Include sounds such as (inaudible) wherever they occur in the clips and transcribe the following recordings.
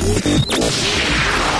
やった!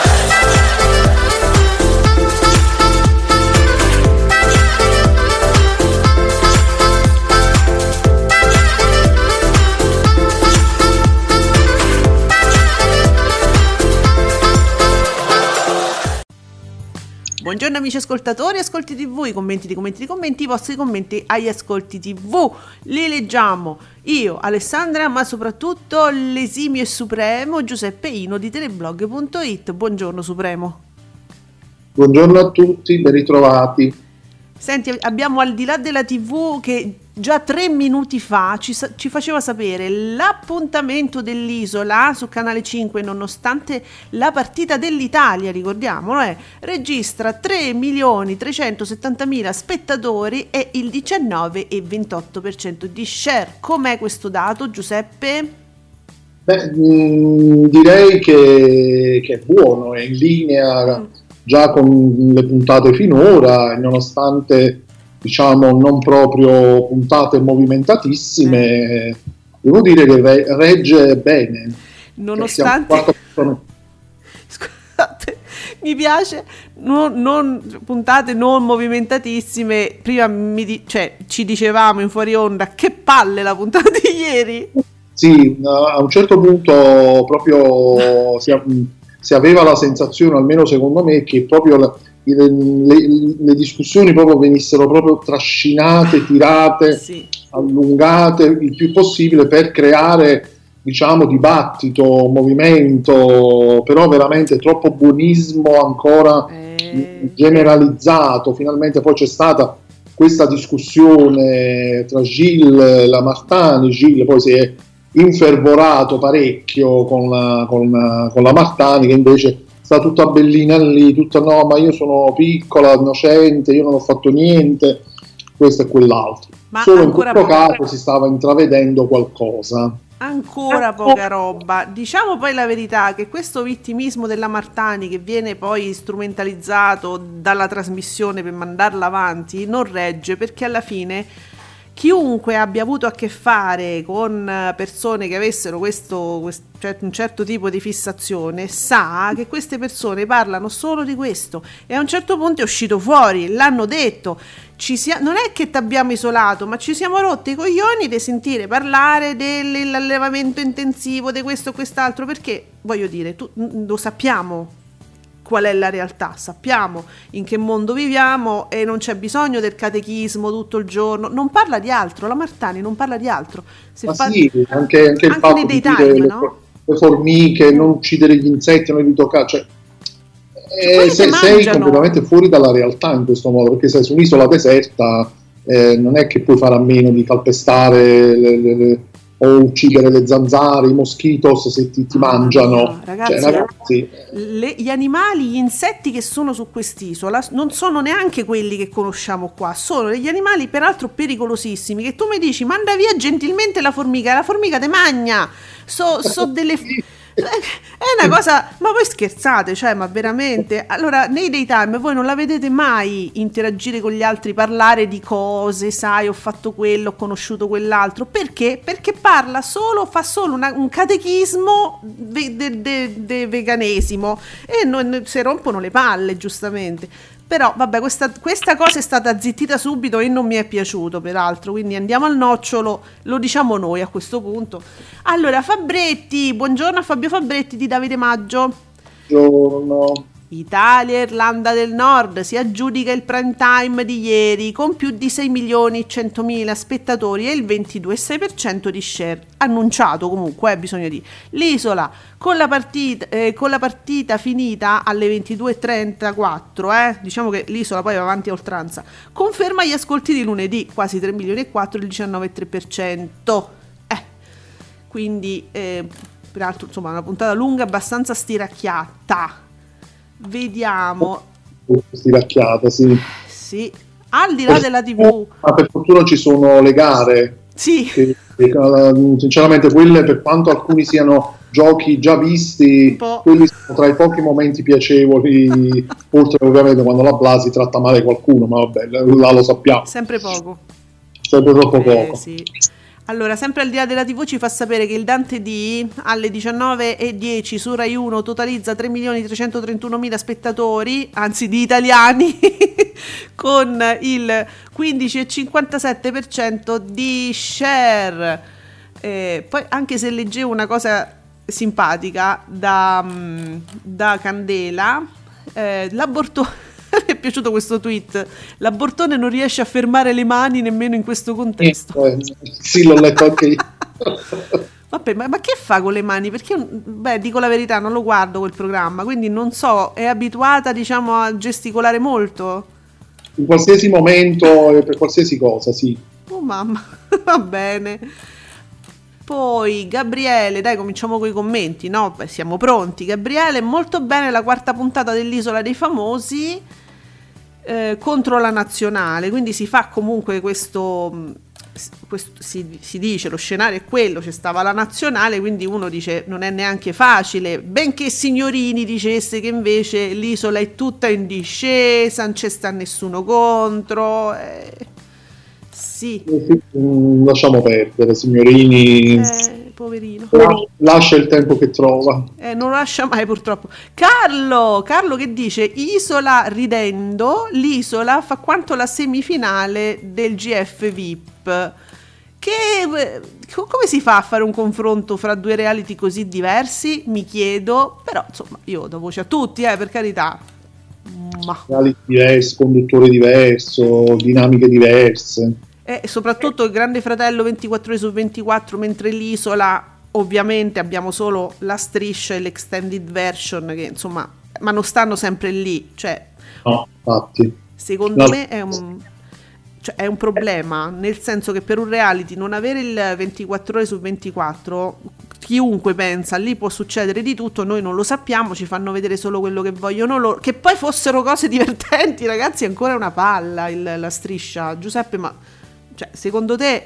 Buongiorno amici ascoltatori, ascolti TV, i commenti di commenti di commenti, i vostri commenti agli ascolti TV. Li leggiamo io, Alessandra, ma soprattutto l'esimio e supremo Giuseppe Ino di teleblog.it. Buongiorno Supremo. Buongiorno a tutti, ben ritrovati. Senti, abbiamo al di là della TV che già tre minuti fa ci, ci faceva sapere l'appuntamento dell'isola su Canale 5, nonostante la partita dell'Italia, ricordiamolo, eh, registra 3 milioni 370 mila spettatori e il 19,28% di share. Com'è questo dato, Giuseppe? Beh, mh, direi che, che è buono, è in linea già con le puntate finora, e nonostante diciamo non proprio puntate movimentatissime, devo dire che re- regge bene. Nonostante... Quattro- Scusate, mi piace, non, non- puntate non movimentatissime. Prima mi di- cioè, ci dicevamo in fuori onda che palle la puntata di ieri. Sì, a un certo punto proprio si, si aveva la sensazione, almeno secondo me, che proprio la- le, le- le discussioni proprio venissero proprio trascinate, tirate, Sì. allungate il più possibile per creare diciamo dibattito, movimento, però veramente troppo buonismo ancora Eh, generalizzato. Finalmente poi c'è stata questa discussione tra Gilles e la Martani, Gilles poi si è infervorato parecchio con la, con la- con la Martani che invece sta tutta bellina lì, tutta no ma io sono piccola, innocente, io non ho fatto niente, questo e quell'altro. Ma Solo in questo poca- caso si stava intravedendo qualcosa. Ancora poca roba. Diciamo poi la verità che questo vittimismo della Martani che viene poi strumentalizzato dalla trasmissione per mandarla avanti non regge perché alla fine chiunque abbia avuto a che fare con eh, persone che avessero questo, quest- cioè un certo tipo di fissazione sa che queste persone parlano solo di questo e a un certo punto è uscito fuori, l'hanno detto. Sia- non è che ti abbiamo isolato, ma ci siamo rotti i coglioni di sentire parlare dell'allevamento intensivo, di questo o quest'altro, perché voglio dire, tu, lo sappiamo qual è la realtà, sappiamo in che mondo viviamo e non c'è bisogno del catechismo tutto il giorno, non parla di altro, la Martani non parla di altro. Se Ma fa- sì, anche, anche il anche fatto di dire le, no? le formiche, non uccidere gli insetti, non li toccare, cioè, eh, quelli se- sei completamente fuori dalla realtà in questo modo, perché sei su un'isola deserta, eh, non è che puoi fare a meno di calpestare le- le- le- o uccidere le zanzare, i moschitos se ti, ti mangiano. no, ragazzi, Cioè, ragazzi, Le- gli animali, gli insetti che sono su quest'isola non sono neanche quelli che conosciamo qua, sono degli animali peraltro pericolosissimi che tu mi dici manda via gentilmente la formica, la formica te magna, so, so (laughs) delle... È una cosa, ma voi scherzate, cioè, ma veramente? Allora, nei daytime voi non la vedete mai interagire con gli altri, parlare di cose, sai, ho fatto quello, ho conosciuto quell'altro, perché? Perché parla solo, fa solo una- un catechismo de, de- de- de veganesimo e non, si rompono le palle, giustamente. Però, vabbè, questa, questa cosa è stata zittita subito e non mi è piaciuto, peraltro. Quindi andiamo al nocciolo, lo diciamo noi a questo punto. Allora, Fabretti, buongiorno a Fabio Fabretti di Davide Maggio. buongiorno. Italia e Irlanda del Nord si aggiudica il prime time di ieri con più di 6 milioni e 100 mila spettatori e il 22,6% di share. Annunciato comunque, eh, bisogna dire. L'isola con la partita, eh, con la partita finita alle 22.34, eh, diciamo che l'isola poi va avanti a oltranza, conferma gli ascolti di lunedì, quasi 3 milioni e 4, il 19,3%. Eh, quindi, eh, peraltro, insomma, una puntata lunga, abbastanza stiracchiata. Vediamo, Stiracchiata, sì. sì, al di là della TV, Ma per fortuna ci sono le gare. sì, che- eh, sinceramente, quelle, per quanto alcuni siano giochi già visti, quelli sono tra i pochi momenti piacevoli. (laughs) oltre ovviamente quando la Blasi tratta male qualcuno, ma vabbè, là lo sappiamo, sempre poco. sempre troppo Eh, poco. sì. Allora, sempre al di là della TV ci fa sapere che il Dante D alle 19.10 su Rai 1 totalizza 3.331.000 spettatori, anzi di italiani, (laughs) con il 15,57% di share. Eh, poi anche se leggevo una cosa simpatica da, mm, da Candela, eh, l'abortone... (laughs) Mi è piaciuto questo tweet. L'abortone non riesce a fermare le mani nemmeno in questo contesto. Eh, sì, l'ho letto anche io. (laughs) Vabbè, ma, ma che fa con le mani? Perché, beh, dico la verità, non lo guardo quel programma, quindi non so, è abituata, diciamo, a gesticolare molto? In qualsiasi momento e per qualsiasi cosa, sì. Oh mamma, (laughs) va bene. Poi Gabriele, dai, cominciamo con i commenti, no? Beh, siamo pronti. Gabriele, molto bene la quarta puntata dell'Isola dei Famosi eh, contro la nazionale, quindi si fa comunque questo, s- questo- si, si dice, lo scenario è quello, c'è stava la nazionale, quindi uno dice non è neanche facile, benché Signorini dicesse che invece l'isola è tutta in discesa, non c'è sta nessuno contro. eh, sì, Eh, sì, mm, Lasciamo perdere, signorini. eh, poverino. La- Lascia il tempo che trova. Eh, non lo lascia mai purtroppo. Carlo, Carlo che dice Isola ridendo, l'isola fa quanto la semifinale del GF VIP. Che eh, co- come si fa a fare un confronto fra due reality così diversi? Mi chiedo, però insomma, io do voce a tutti, eh, per carità. Ma Reality diversi, conduttore diverso, dinamiche diverse. E soprattutto il Grande Fratello 24 ore su 24, mentre l'isola ovviamente abbiamo solo la striscia e l'extended version che insomma, ma non stanno sempre lì, cioè No, infatti. secondo No. me è un, cioè, è un problema, nel senso che per un reality non avere il 24 ore su 24, chiunque pensa lì può succedere di tutto, noi non lo sappiamo, ci fanno vedere solo quello che vogliono loro, che poi fossero cose (laughs) divertenti, ragazzi, è ancora una palla il- la striscia. Giuseppe, ma cioè, secondo te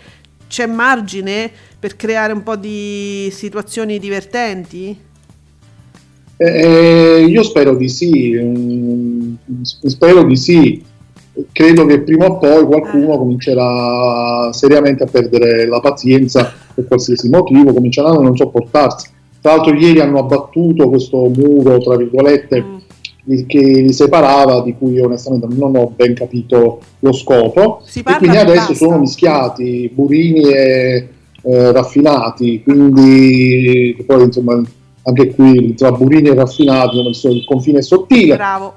c'è margine per creare un po' di situazioni divertenti? Eh, io spero di sì, spero di sì. Credo che prima o poi qualcuno comincerà seriamente a perdere la pazienza per qualsiasi motivo, cominceranno a non sopportarsi. Tra l'altro ieri hanno abbattuto questo muro, tra virgolette, Mm. Che li separava, di cui onestamente non ho ben capito lo scopo. E quindi adesso basta. sono mischiati burini e eh, raffinati, quindi poi insomma anche qui tra burini e raffinati il confine è sottile, Bravo.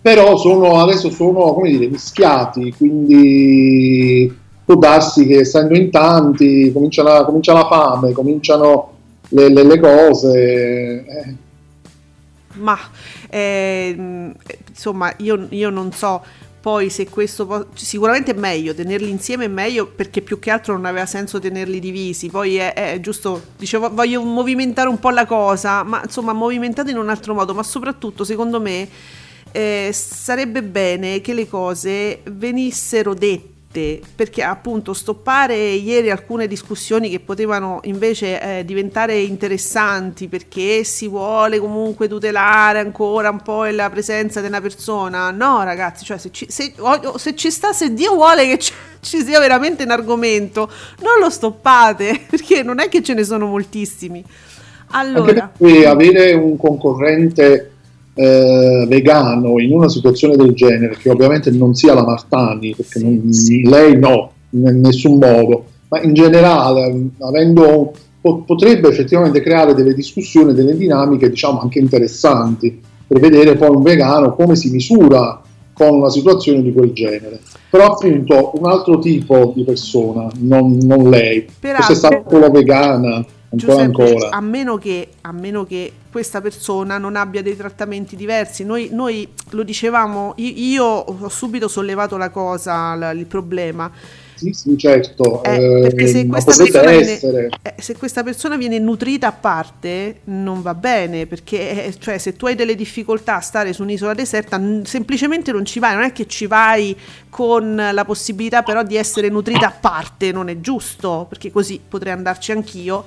però sono, adesso sono come dire, mischiati, quindi può darsi che essendo in tanti comincia la, comincia la fame, cominciano le, le- le cose. eh. Ma ehm, insomma, io, io non so poi se questo po- sicuramente è meglio tenerli insieme, è meglio perché più che altro non aveva senso tenerli divisi. Poi è, è giusto, dicevo, voglio movimentare un po' la cosa, ma insomma, movimentata in un altro modo. Ma soprattutto, secondo me, eh, sarebbe bene che le cose venissero dette perché appunto stoppare ieri alcune discussioni che potevano invece eh, diventare interessanti perché si vuole comunque tutelare ancora un po' la presenza una persona. No ragazzi cioè se ci, se- se ci sta se Dio vuole che ci, ci sia veramente un argomento non lo stoppate (laughs) perché non è che ce ne sono moltissimi. Allora. avere un concorrente eh, vegano in una situazione del genere, che ovviamente non sia la Martani, perché non- sì. lei no, in nessun modo, ma in generale, avendo, po- potrebbe effettivamente creare delle discussioni, delle dinamiche, diciamo, anche interessanti. per vedere poi un vegano come si misura con una situazione di quel genere. Però appunto un altro tipo di persona, non, non lei, Peraltro- fosse stata solo vegana, Giuseppe. A, meno che, a meno che questa persona non abbia dei trattamenti diversi, noi, noi lo dicevamo, i- io ho subito sollevato la cosa, la- il problema. Sì, sì, certo, Eh, eh, perché se ma questa, viene, eh, se questa persona viene nutrita a parte non va bene perché eh, cioè, se tu hai delle difficoltà a stare su un'isola deserta n- semplicemente non ci vai. Non è che ci vai con la possibilità però di essere nutrita a parte non è giusto perché così potrei andarci anch'io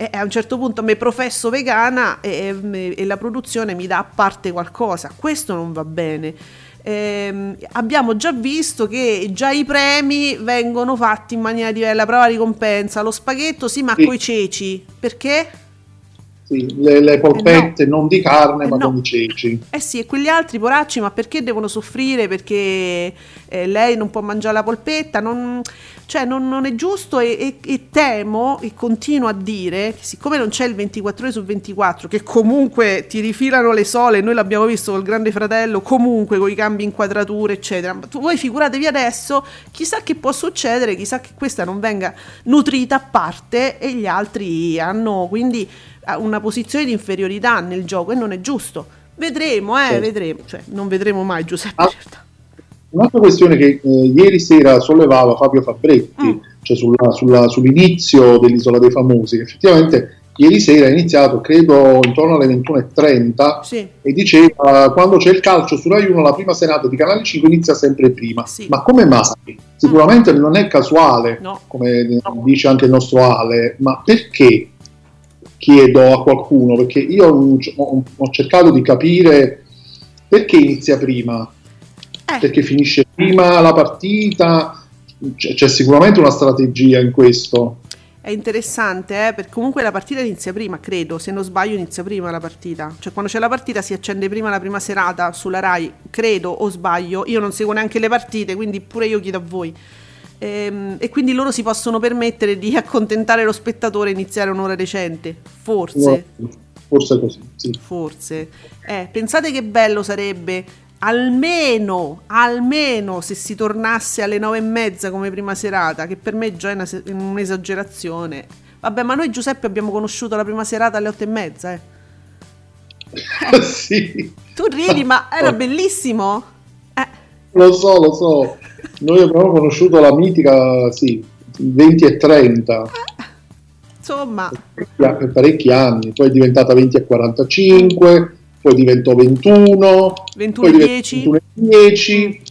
e a un certo punto mi professo vegana e, e- la produzione mi dà a parte qualcosa questo non va bene Ehm, abbiamo già visto che già i premi vengono fatti in maniera diversa, la prova ricompensa, lo spaghetto sì ma Sì. coi ceci, perché? Sì, le, le polpette non di carne Eh ma no. con i ceci. Eh sì, e quegli altri poracci, ma perché devono soffrire? Perché eh, lei non può mangiare la polpetta? Non, cioè, non, non è giusto e, e- e temo e continuo a dire che siccome non c'è il 24 ore su 24, che comunque ti rifilano le sole, noi l'abbiamo visto col Grande Fratello, comunque con i cambi inquadrature, eccetera. Ma tu- Voi figuratevi adesso, chissà che può succedere, chissà che questa non venga nutrita a parte e gli altri hanno quindi una posizione di inferiorità nel gioco e non è giusto. Vedremo, eh, Sì. vedremo. Cioè, non vedremo mai Giuseppe. Ah. Un'altra questione che eh, ieri sera sollevava Fabio Fabretti, Mm. cioè sulla- sulla- sull'inizio dell'Isola dei Famosi, che effettivamente ieri sera è iniziato, credo, intorno alle 21.30 Sì. e diceva quando c'è il calcio su Rai 1 la prima serata di Canale 5 inizia sempre prima. Sì. Ma come mai? Sicuramente non è casuale, No. come dice anche il nostro Ale, ma perché? Chiedo a qualcuno, perché io ho, ho- ho cercato di capire perché inizia prima Eh, perché finisce prima la partita. C'è, c'è sicuramente una strategia in questo. è interessante, eh, perché comunque la partita inizia prima, credo, se non sbaglio inizia prima la partita. Cioè quando c'è la partita si accende prima la prima serata sulla Rai, credo o sbaglio. Io non seguo neanche le partite, quindi pure io chiedo a voi. Ehm, e quindi loro si possono permettere di accontentare lo spettatore e iniziare un'ora recente. Forse. Forse così, sì. Forse. Eh, pensate che bello sarebbe almeno, almeno se si tornasse alle nove e mezza come prima serata, che per me già è una un'esagerazione. Vabbè, ma noi Giuseppe abbiamo conosciuto la prima serata alle otto e mezza, eh. (laughs) sì, Tu ridi, ma era bellissimo. Eh, lo so, lo so. Noi abbiamo conosciuto la mitica, sì, 20 e 30 insomma, per parecchi anni, poi è diventata 20 e 45, poi diventò 21, 21 poi e diventò 10. 21 e 10,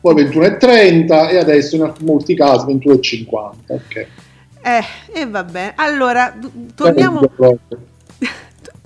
poi 21 e 30 e adesso in molti casi 21 e 50. Ok. Eh, e vabbè. Allora, torniamo...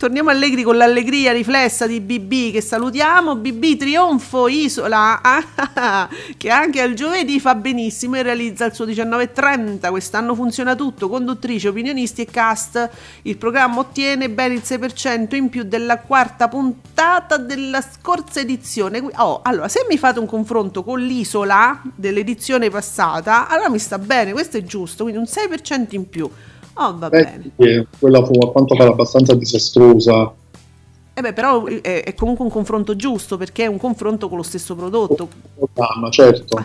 Torniamo allegri con l'allegria riflessa di BB che salutiamo. BB Trionfo Isola, (laughs) che anche al giovedì fa benissimo e realizza il suo 19.30. Quest'anno funziona tutto, conduttrice, opinionisti e cast. Il programma ottiene ben il 6% in più della quarta puntata della scorsa edizione. Oh, allora, se mi fate un confronto con l'isola dell'edizione passata, allora mi sta bene, questo è giusto, quindi un 6% in più. Oh, va Beh, bene. quella fu a quanto pare abbastanza disastrosa. Eh beh, però è, è comunque un confronto giusto perché è un confronto con lo stesso prodotto. Programma, certo.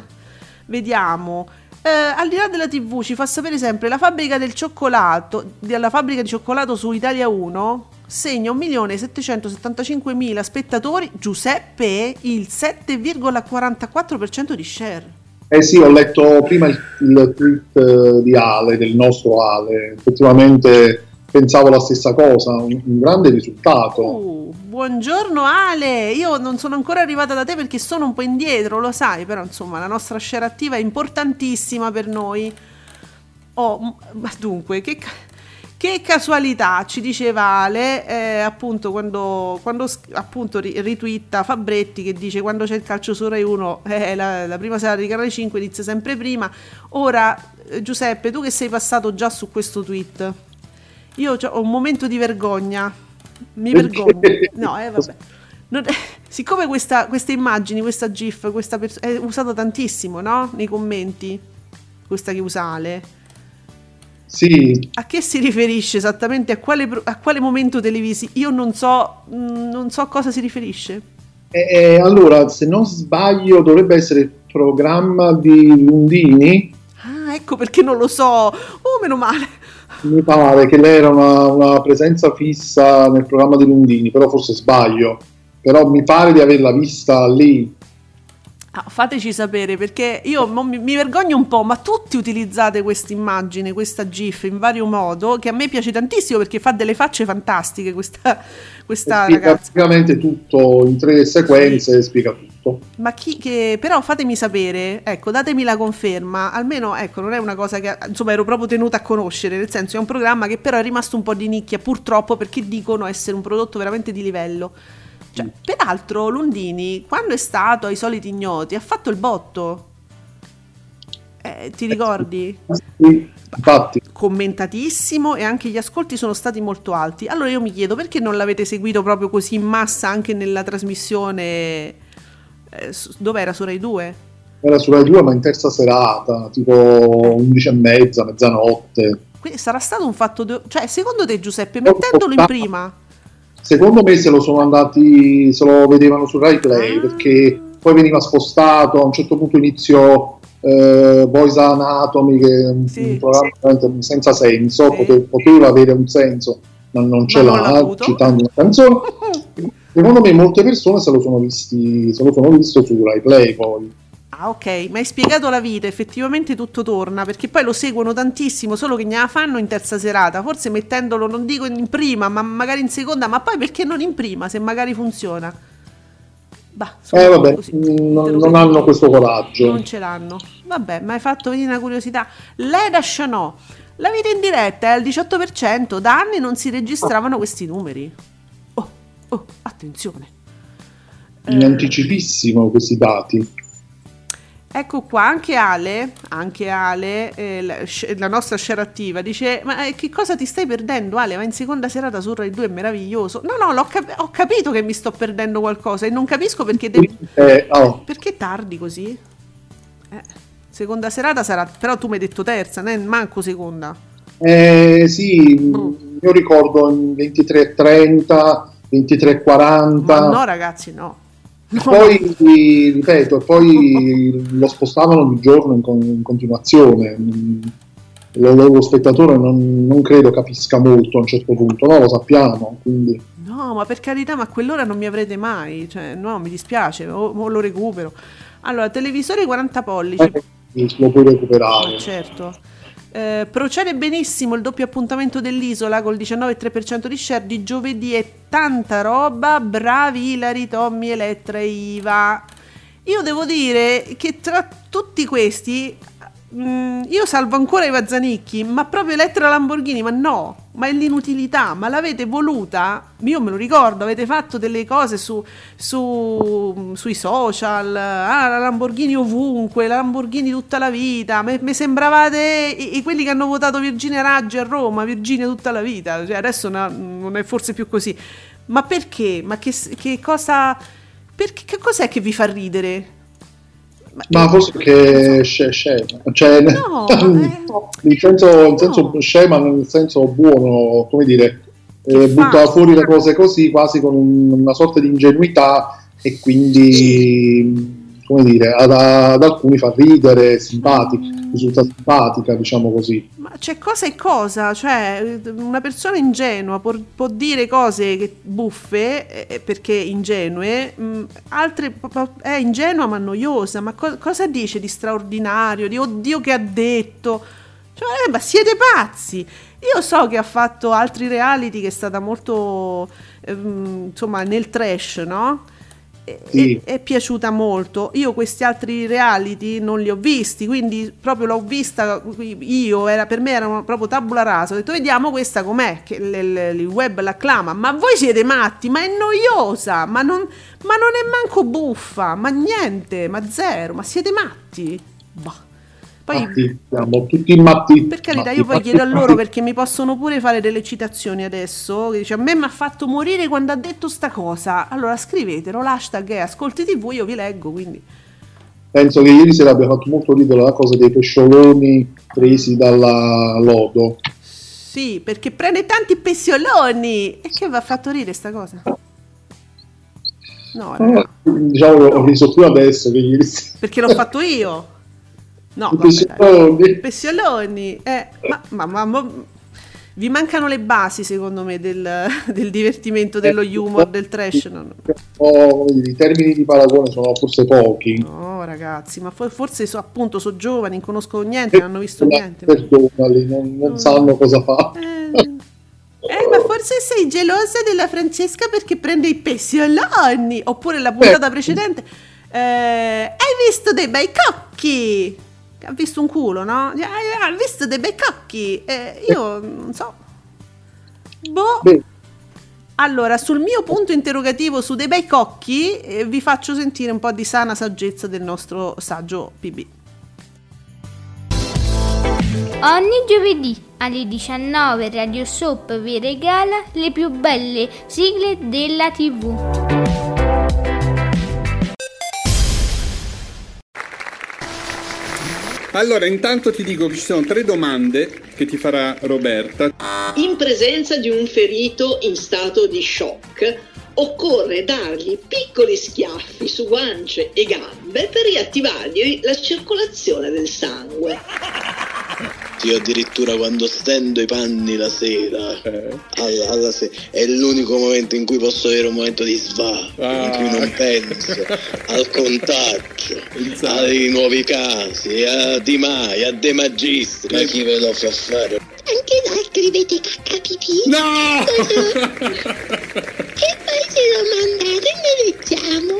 Vediamo. Eh, al di là della TV ci fa sapere sempre la fabbrica del cioccolato, della fabbrica di cioccolato su Italia 1 segna 1.775.000 spettatori, Giuseppe il 7,44% di share. Eh sì, ho letto prima il, il tweet eh, di Ale, del nostro Ale, effettivamente pensavo la stessa cosa, un, un grande risultato. Uh, buongiorno Ale, io non sono ancora arrivata da te perché sono un po' indietro, lo sai, però insomma la nostra share attiva è importantissima per noi. Oh, ma dunque, che, ca- che casualità, ci diceva Ale, eh, appunto quando, quando appunto ri- ritwitta Fabretti che dice quando c'è il calcio su Rai 1, (laughs) eh, la, la prima serata di Canale 5 inizia sempre prima. Ora, eh, Giuseppe, tu che sei passato già su questo tweet, io ho un momento di vergogna, mi vergogno. No, eh vabbè. Non- (laughs) siccome questa, queste immagini, questa GIF, questa pers- è usata tantissimo, no? Nei commenti, questa che usa Ale. Sì, A che si riferisce esattamente? A quale, a quale momento televisivo? Io non so, mm, non so a cosa si riferisce. E- e allora, se non sbaglio, dovrebbe essere il programma di Lundini. Ah, ecco perché non lo so. Oh, meno male. Mi pare che lei era una, una presenza fissa nel programma di Lundini, però forse sbaglio. Però mi pare di averla vista lì. Ah, fateci sapere perché io mi, mi vergogno un po', ma tutti utilizzate questa immagine, questa GIF in vario modo, che a me piace tantissimo perché fa delle facce fantastiche questa, questa spiega ragazza. praticamente tutto in tre sequenze, spiega tutto. Ma chi che però fatemi sapere, ecco, datemi la conferma, almeno ecco, non è una cosa che insomma ero proprio tenuta a conoscere, nel senso è un programma che però è rimasto un po' di nicchia, purtroppo perché dicono essere un prodotto veramente di livello. Cioè, peraltro Lundini, quando è stato ai soliti ignoti, ha fatto il botto. Eh, ti ricordi? Sì, infatti, commentatissimo e anche gli ascolti sono stati molto alti. Allora io mi chiedo perché non l'avete seguito proprio così in massa anche nella trasmissione eh, su- dov'era su Rai 2? era sulla 2 ma in terza serata, tipo 11 e mezza, mezzanotte. Quindi sarà stato un fatto de- cioè secondo te Giuseppe mettendolo in prima Secondo me se lo sono andati, se lo vedevano su Rai Play Ah. perché poi veniva spostato, a un certo punto iniziò eh, Boys Anatomy che è un, Sì, programma veramente senza senso, Sì. pote- poteva avere un senso ma non ce Ma non l'ha avuto. citando una canzone. (laughs) Secondo me molte persone se lo sono visti, se lo sono visto su Rai Play poi. Ah ok, ma hai spiegato la vita, effettivamente tutto torna, perché poi lo seguono tantissimo, solo che gliela fanno in terza serata, forse mettendolo, non dico in prima, ma magari in seconda, ma poi perché non in prima, se magari funziona? Bah, Eh vabbè, così, non, non hanno questo coraggio. Non ce l'hanno. Vabbè, ma hai fatto venire una curiosità. Leda Chanot, la vita in diretta è al 18%, da anni non si registravano questi numeri. Oh, oh, attenzione. In Eh, anticipissimo questi dati. Ecco qua, anche Ale, anche Ale eh, la, la nostra share attiva, dice ma eh, che cosa ti stai perdendo Ale? Va in seconda serata su Rai 2, è meraviglioso. No, no, cap- ho capito che mi sto perdendo qualcosa e non capisco perché, de- Eh, oh, perché tardi così. Eh, seconda serata sarà, però tu mi hai detto terza, né? manco seconda. Eh, sì, Mm. io ricordo in 23.30, 23.40, Ma no ragazzi, no. Poi ripeto, poi lo spostavano ogni giorno in, con- in continuazione. Lo, lo- spettatore non, non credo capisca molto a un certo punto, no? Lo sappiamo, quindi No, ma per carità, ma a quell'ora non mi avrete mai. Cioè, no, mi dispiace, o, o lo recupero. Allora, televisore 40 pollici. eh, lo puoi recuperare. Ma certo. Eh, procede benissimo il doppio appuntamento dell'isola col 19,3% di share di giovedì e tanta roba. Bravi Ilari, Tommy, Elettra e Iva. Io devo dire che tra tutti questi mm, io salvo ancora Iva Zanicchi, ma proprio Elettra Lamborghini, ma no, ma è l'inutilità, ma l'avete voluta? Io me lo ricordo, avete fatto delle cose su, su- sui social, ah, la Lamborghini ovunque, la Lamborghini tutta la vita, mi sembravate i, i- quelli che hanno votato Virginia Raggi a Roma, Virginia tutta la vita, cioè adesso na- non è forse più così. Ma perché? Ma che, che cosa... Perché, che cos'è che vi fa ridere? Ma forse che sce- scema, cioè, No, (laughs) eh. in senso, in No. senso scema, nel senso buono, come dire, eh, butta fuori le cose così, quasi con un- una sorta di ingenuità e quindi, come dire, ad, ad alcuni fa ridere, simpatico, risulta simpatica, diciamo così. Ma c'è cosa e cosa, cioè una persona ingenua può, può dire cose che- buffe eh, perché ingenue, mh, altre po- po- è ingenua ma noiosa, ma co- cosa dice di straordinario, di oddio che ha detto? Cioè, eh, ma siete pazzi! Io so che ha fatto altri reality che è stata molto, ehm, insomma, nel trash, no? Sì. e- è piaciuta molto. Io questi altri reality non li ho visti, quindi proprio l'ho vista io, era, per me era proprio tabula rasa. Ho detto vediamo questa com'è, che l- l- il web l'acclama. Ma voi siete matti, ma è noiosa, ma non, ma non è manco buffa, ma niente, ma zero, ma siete matti. Bah. Poi Matti, siamo tutti matti. per carità, matti, io poi matti, chiedo a loro perché mi possono pure fare delle citazioni adesso. Che dice a me mi ha fatto morire quando ha detto sta cosa. Allora scrivetelo, l'hashtag è ascolti TV, io vi leggo. Quindi penso che ieri sera abbia fatto molto ridere la cosa dei pescioloni presi dalla Lodo. Sì, perché prende tanti pessioloni. E che va fatto ridere sta cosa? No, Eh, diciamo che ho riso più adesso che ieri sera. perché l'ho fatto io. No, I vabbè, dai. pescioloni. Pessioloni. Eh, ma, ma- ma- vi mancano le basi, secondo me, del, (laughs) del divertimento, dello humor, del trash. No, no. I termini di paragone sono forse pochi. No, ragazzi, ma for- forse so, appunto sono giovani, non conoscono niente, non hanno visto niente. Perdonali, non, non sanno cosa fa. Eh, eh, ma forse sei gelosa della Francesca perché prende i pessioloni. Oppure la puntata Eh. precedente. eh, hai visto dei bei cocchi? Ha visto un culo, no? Eh, Ha visto dei bei cocchi? Eh, io non so. Boh. Beh, Allora, sul mio punto interrogativo su dei bei cocchi, eh, vi faccio sentire un po' di sana saggezza del nostro saggio PB. Ogni giovedì alle 19 Radio Soap vi regala le più belle sigle della TV. Allora, intanto ti dico che ci sono tre domande che ti farà Roberta. In presenza di un ferito in stato di shock, occorre dargli piccoli schiaffi su guance e gambe per riattivargli la circolazione del sangue. Io addirittura quando stendo i panni la sera, Eh. alla, alla se- è l'unico momento in cui posso avere un momento di svago, Ah. in cui non penso al contagio, ai nuovi casi, a Di Maio, a De Magistri. Ma chi ve lo fa fare? Anche voi scrivete cacca pipì No! (laughs) e poi ce lo mandate e ne leggiamo.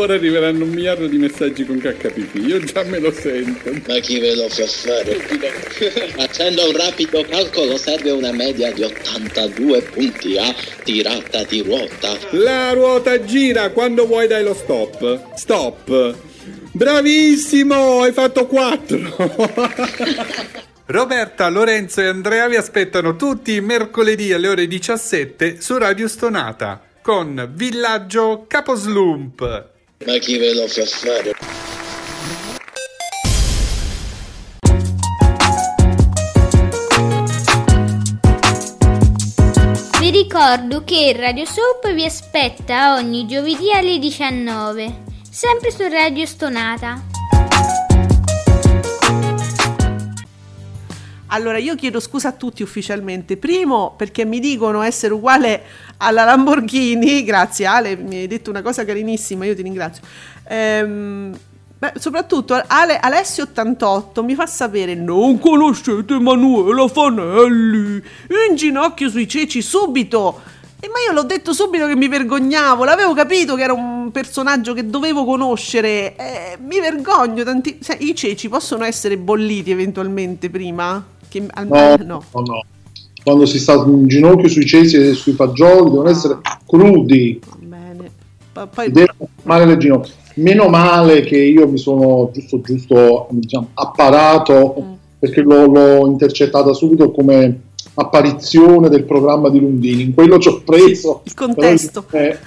Ora arriveranno un miliardo di messaggi con KPP, io già me lo sento. Ma chi ve lo fa fare? (laughs) Facendo un rapido calcolo serve una media di 82 punti a tirata di ruota. La ruota gira, quando vuoi dai lo stop. Stop. Bravissimo, hai fatto 4. (laughs) Roberta, Lorenzo e Andrea vi aspettano tutti i mercoledì alle ore 17 su Radio Stonata con Villaggio Caposlump. Ma chi ve lo fa fare? Vi ricordo che Radio Soap vi aspetta ogni giovedì alle 19, sempre su Radio Stonata. Allora, io chiedo scusa a tutti ufficialmente. Primo, perché mi dicono essere uguale alla Lamborghini. (laughs) Grazie Ale, mi hai detto una cosa carinissima, io ti ringrazio. Ehm, beh, soprattutto Ale- Alessio88 mi fa sapere non conoscete Emanuela Fanelli in ginocchio sui ceci subito e ma io l'ho detto subito che mi vergognavo l'avevo capito che era un personaggio che dovevo conoscere eh, mi vergogno tanti sai, i ceci possono essere bolliti eventualmente prima che No, almeno no, no. Quando si sta in ginocchio sui cesi e sui fagioli devono essere crudi, bene poi devono male le ginocchia. Meno male che io mi sono giusto giusto diciamo, apparato Mm. perché l'ho, l'ho intercettata subito come apparizione del programma di Lundini. In quello ci ho preso il contesto però il,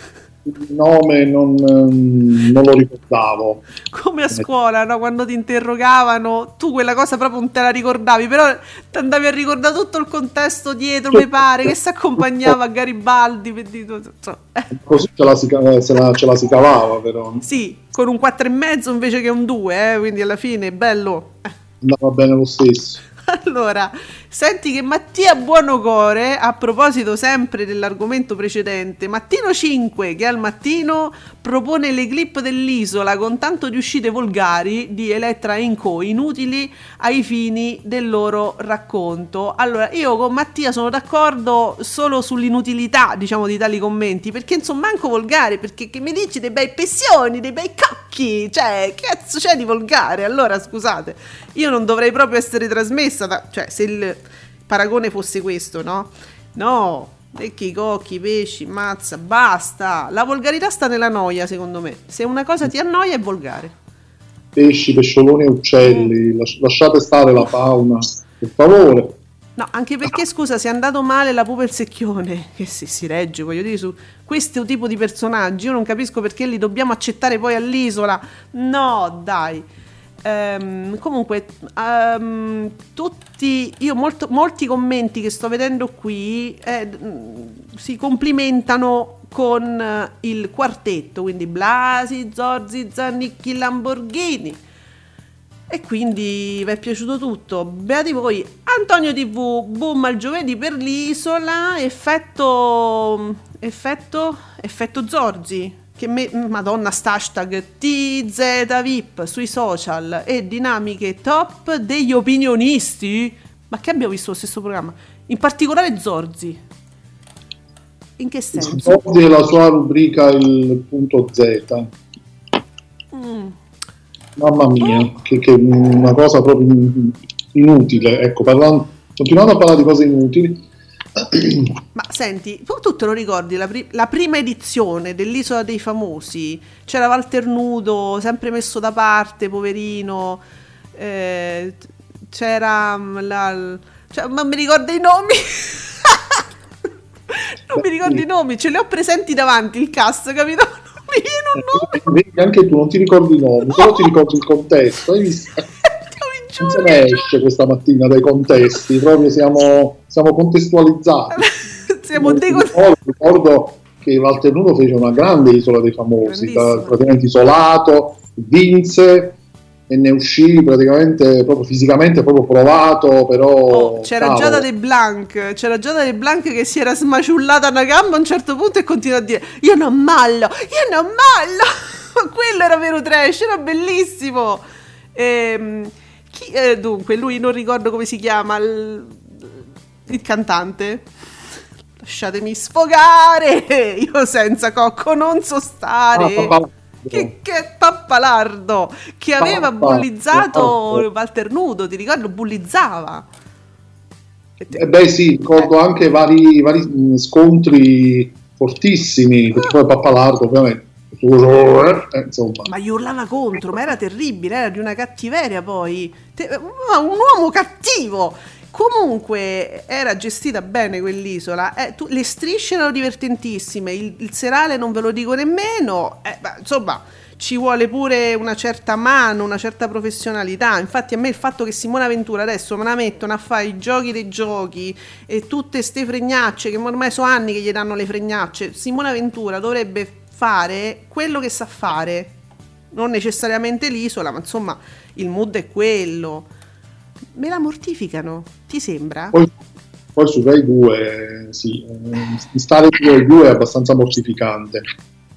il nome non, ehm, non lo ricordavo. come a scuola, no? quando ti interrogavano, tu quella cosa proprio non te la ricordavi, però ti andavi a ricordare tutto il contesto dietro, mi pare, che si accompagnava a Garibaldi. eh, Così ce la si, se la- ce la si cavava però. sì, con un 4,5 invece che un 2, eh, quindi alla fine bello. Eh, Andava bene lo stesso. (laughs) Allora, senti che Mattia Buonocore, a proposito sempre dell'argomento precedente, Mattino 5, che al mattino propone le clip dell'isola con tanto di uscite volgari di Elettra Co, inutili ai fini del loro racconto. Allora, io con Mattia sono d'accordo solo sull'inutilità, diciamo, di tali commenti, perché insomma manco volgare, perché che mi dici dei bei pessioni, dei bei cocchi, cioè, che cazzo c'è di volgare? Allora, scusate, io non dovrei proprio essere trasmessa da... cioè, se il paragone fosse questo, no? No, vecchi cocchi, pesci, mazza, basta. La volgarità sta nella noia, secondo me. Se una cosa ti annoia è volgare. Pesci, pescioloni e Mm. uccelli, las- lasciate stare la fauna, per favore. No, anche perché scusa, se è andato male la pupa e il secchione, che si, si regge, voglio dire, su questo tipo di personaggi, io non capisco perché li dobbiamo accettare poi all'isola. No, dai. Ehm, comunque, ehm, tutti, io molto- molti commenti che sto vedendo qui eh, mh, si complimentano con eh, il quartetto, quindi Blasi, Zorzi, Zannicchi, Lamborghini. E quindi vi è piaciuto tutto. Beati voi. Antonio TV, boom al giovedì per l'isola. Effetto. Effetto. Effetto Zorzi. Che me, Madonna, sta hashtag TZVIP sui social e dinamiche top degli opinionisti. Ma che abbiamo visto lo stesso programma? In particolare Zorzi. In che senso? Zorzi e la sua rubrica il punto Z. Mm. Mamma mia, che, che una cosa proprio in- inutile. Ecco, parlando, continuando a parlare di cose inutili, Ma senti, tu, te lo ricordi la, pri- la prima edizione dell'Isola dei Famosi? C'era Walter Nudo, sempre messo da parte, poverino. eh, c'era mm, la. cioè, ma mi ricordo i nomi? (laughs) non mi ricordo i nomi, ce li ho presenti davanti il cast, capito? (laughs) Non mi viene un nome. vedi, anche tu non ti ricordi i nomi, però ti ricordi il contesto. Hai visto? Non se ne esce questa mattina dai contesti, proprio siamo, siamo contestualizzati. (laughs) Siamo dei Ricordo, ricordo che Walter Nudo fece una grande isola dei famosi, praticamente isolato, vinse e ne uscì praticamente proprio fisicamente proprio provato, però Oh, C'era cavolo. Giada De Blanc, c'era Giada De Blanc che si era smaciullata una gamba a un certo punto e continua a dire io non mallo, io non mallo. (laughs) Quello era vero trash, era bellissimo. Ehm, chi- eh, dunque, lui non ricordo come si chiama, il, il cantante. Lasciatemi sfogare, (laughs) io senza cocco non so stare. Ah, papà. Che, che pappalardo che aveva bullizzato. Walter Nudo, ti ricordo? Bullizzava. Eh beh sì, ricordo anche vari, vari mh, scontri fortissimi, perché poi Pappalardo ovviamente, insomma, Ma gli urlava contro, ma era terribile, era di una cattiveria poi. Un uomo cattivo. Comunque era gestita bene quell'isola. eh, tu- le strisce erano divertentissime, il, il serale non ve lo dico nemmeno. eh, ma, insomma, ci vuole pure una certa mano, una certa professionalità. Infatti, a me il fatto che Simona Ventura adesso me la mettono a fare i giochi dei giochi e tutte ste fregnacce, che ormai sono anni che gli danno le fregnacce. Simona Ventura dovrebbe fare quello che sa fare non necessariamente l'isola, ma insomma il mood è quello. Me la mortificano, ti sembra? poi, poi su Rai 2, sì, eh, stare su Rai 2 è abbastanza mortificante,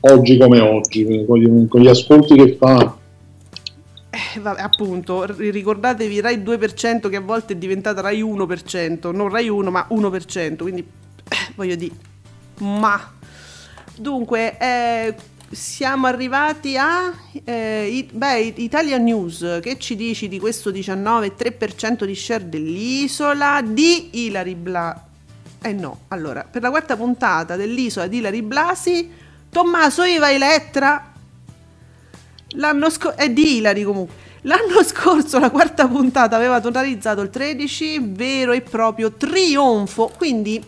oggi come oggi, con gli, con gli ascolti che fa, Eh, vabbè, appunto, ri- ricordatevi Rai 2% che a volte è diventata Rai 1%, non Rai 1 ma 1%, quindi eh, voglio dire, ma dunque eh, siamo arrivati a eh, beh, Italia News, che ci dici di questo 19,3% di share dell'isola di Ilari Blasi? Eh no, allora, per la quarta puntata dell'isola di Ilari Blasi, Tommaso Iva Elettra L'anno scorso è di Ilari comunque. L'anno scorso la quarta puntata aveva totalizzato il 13 vero e proprio trionfo, quindi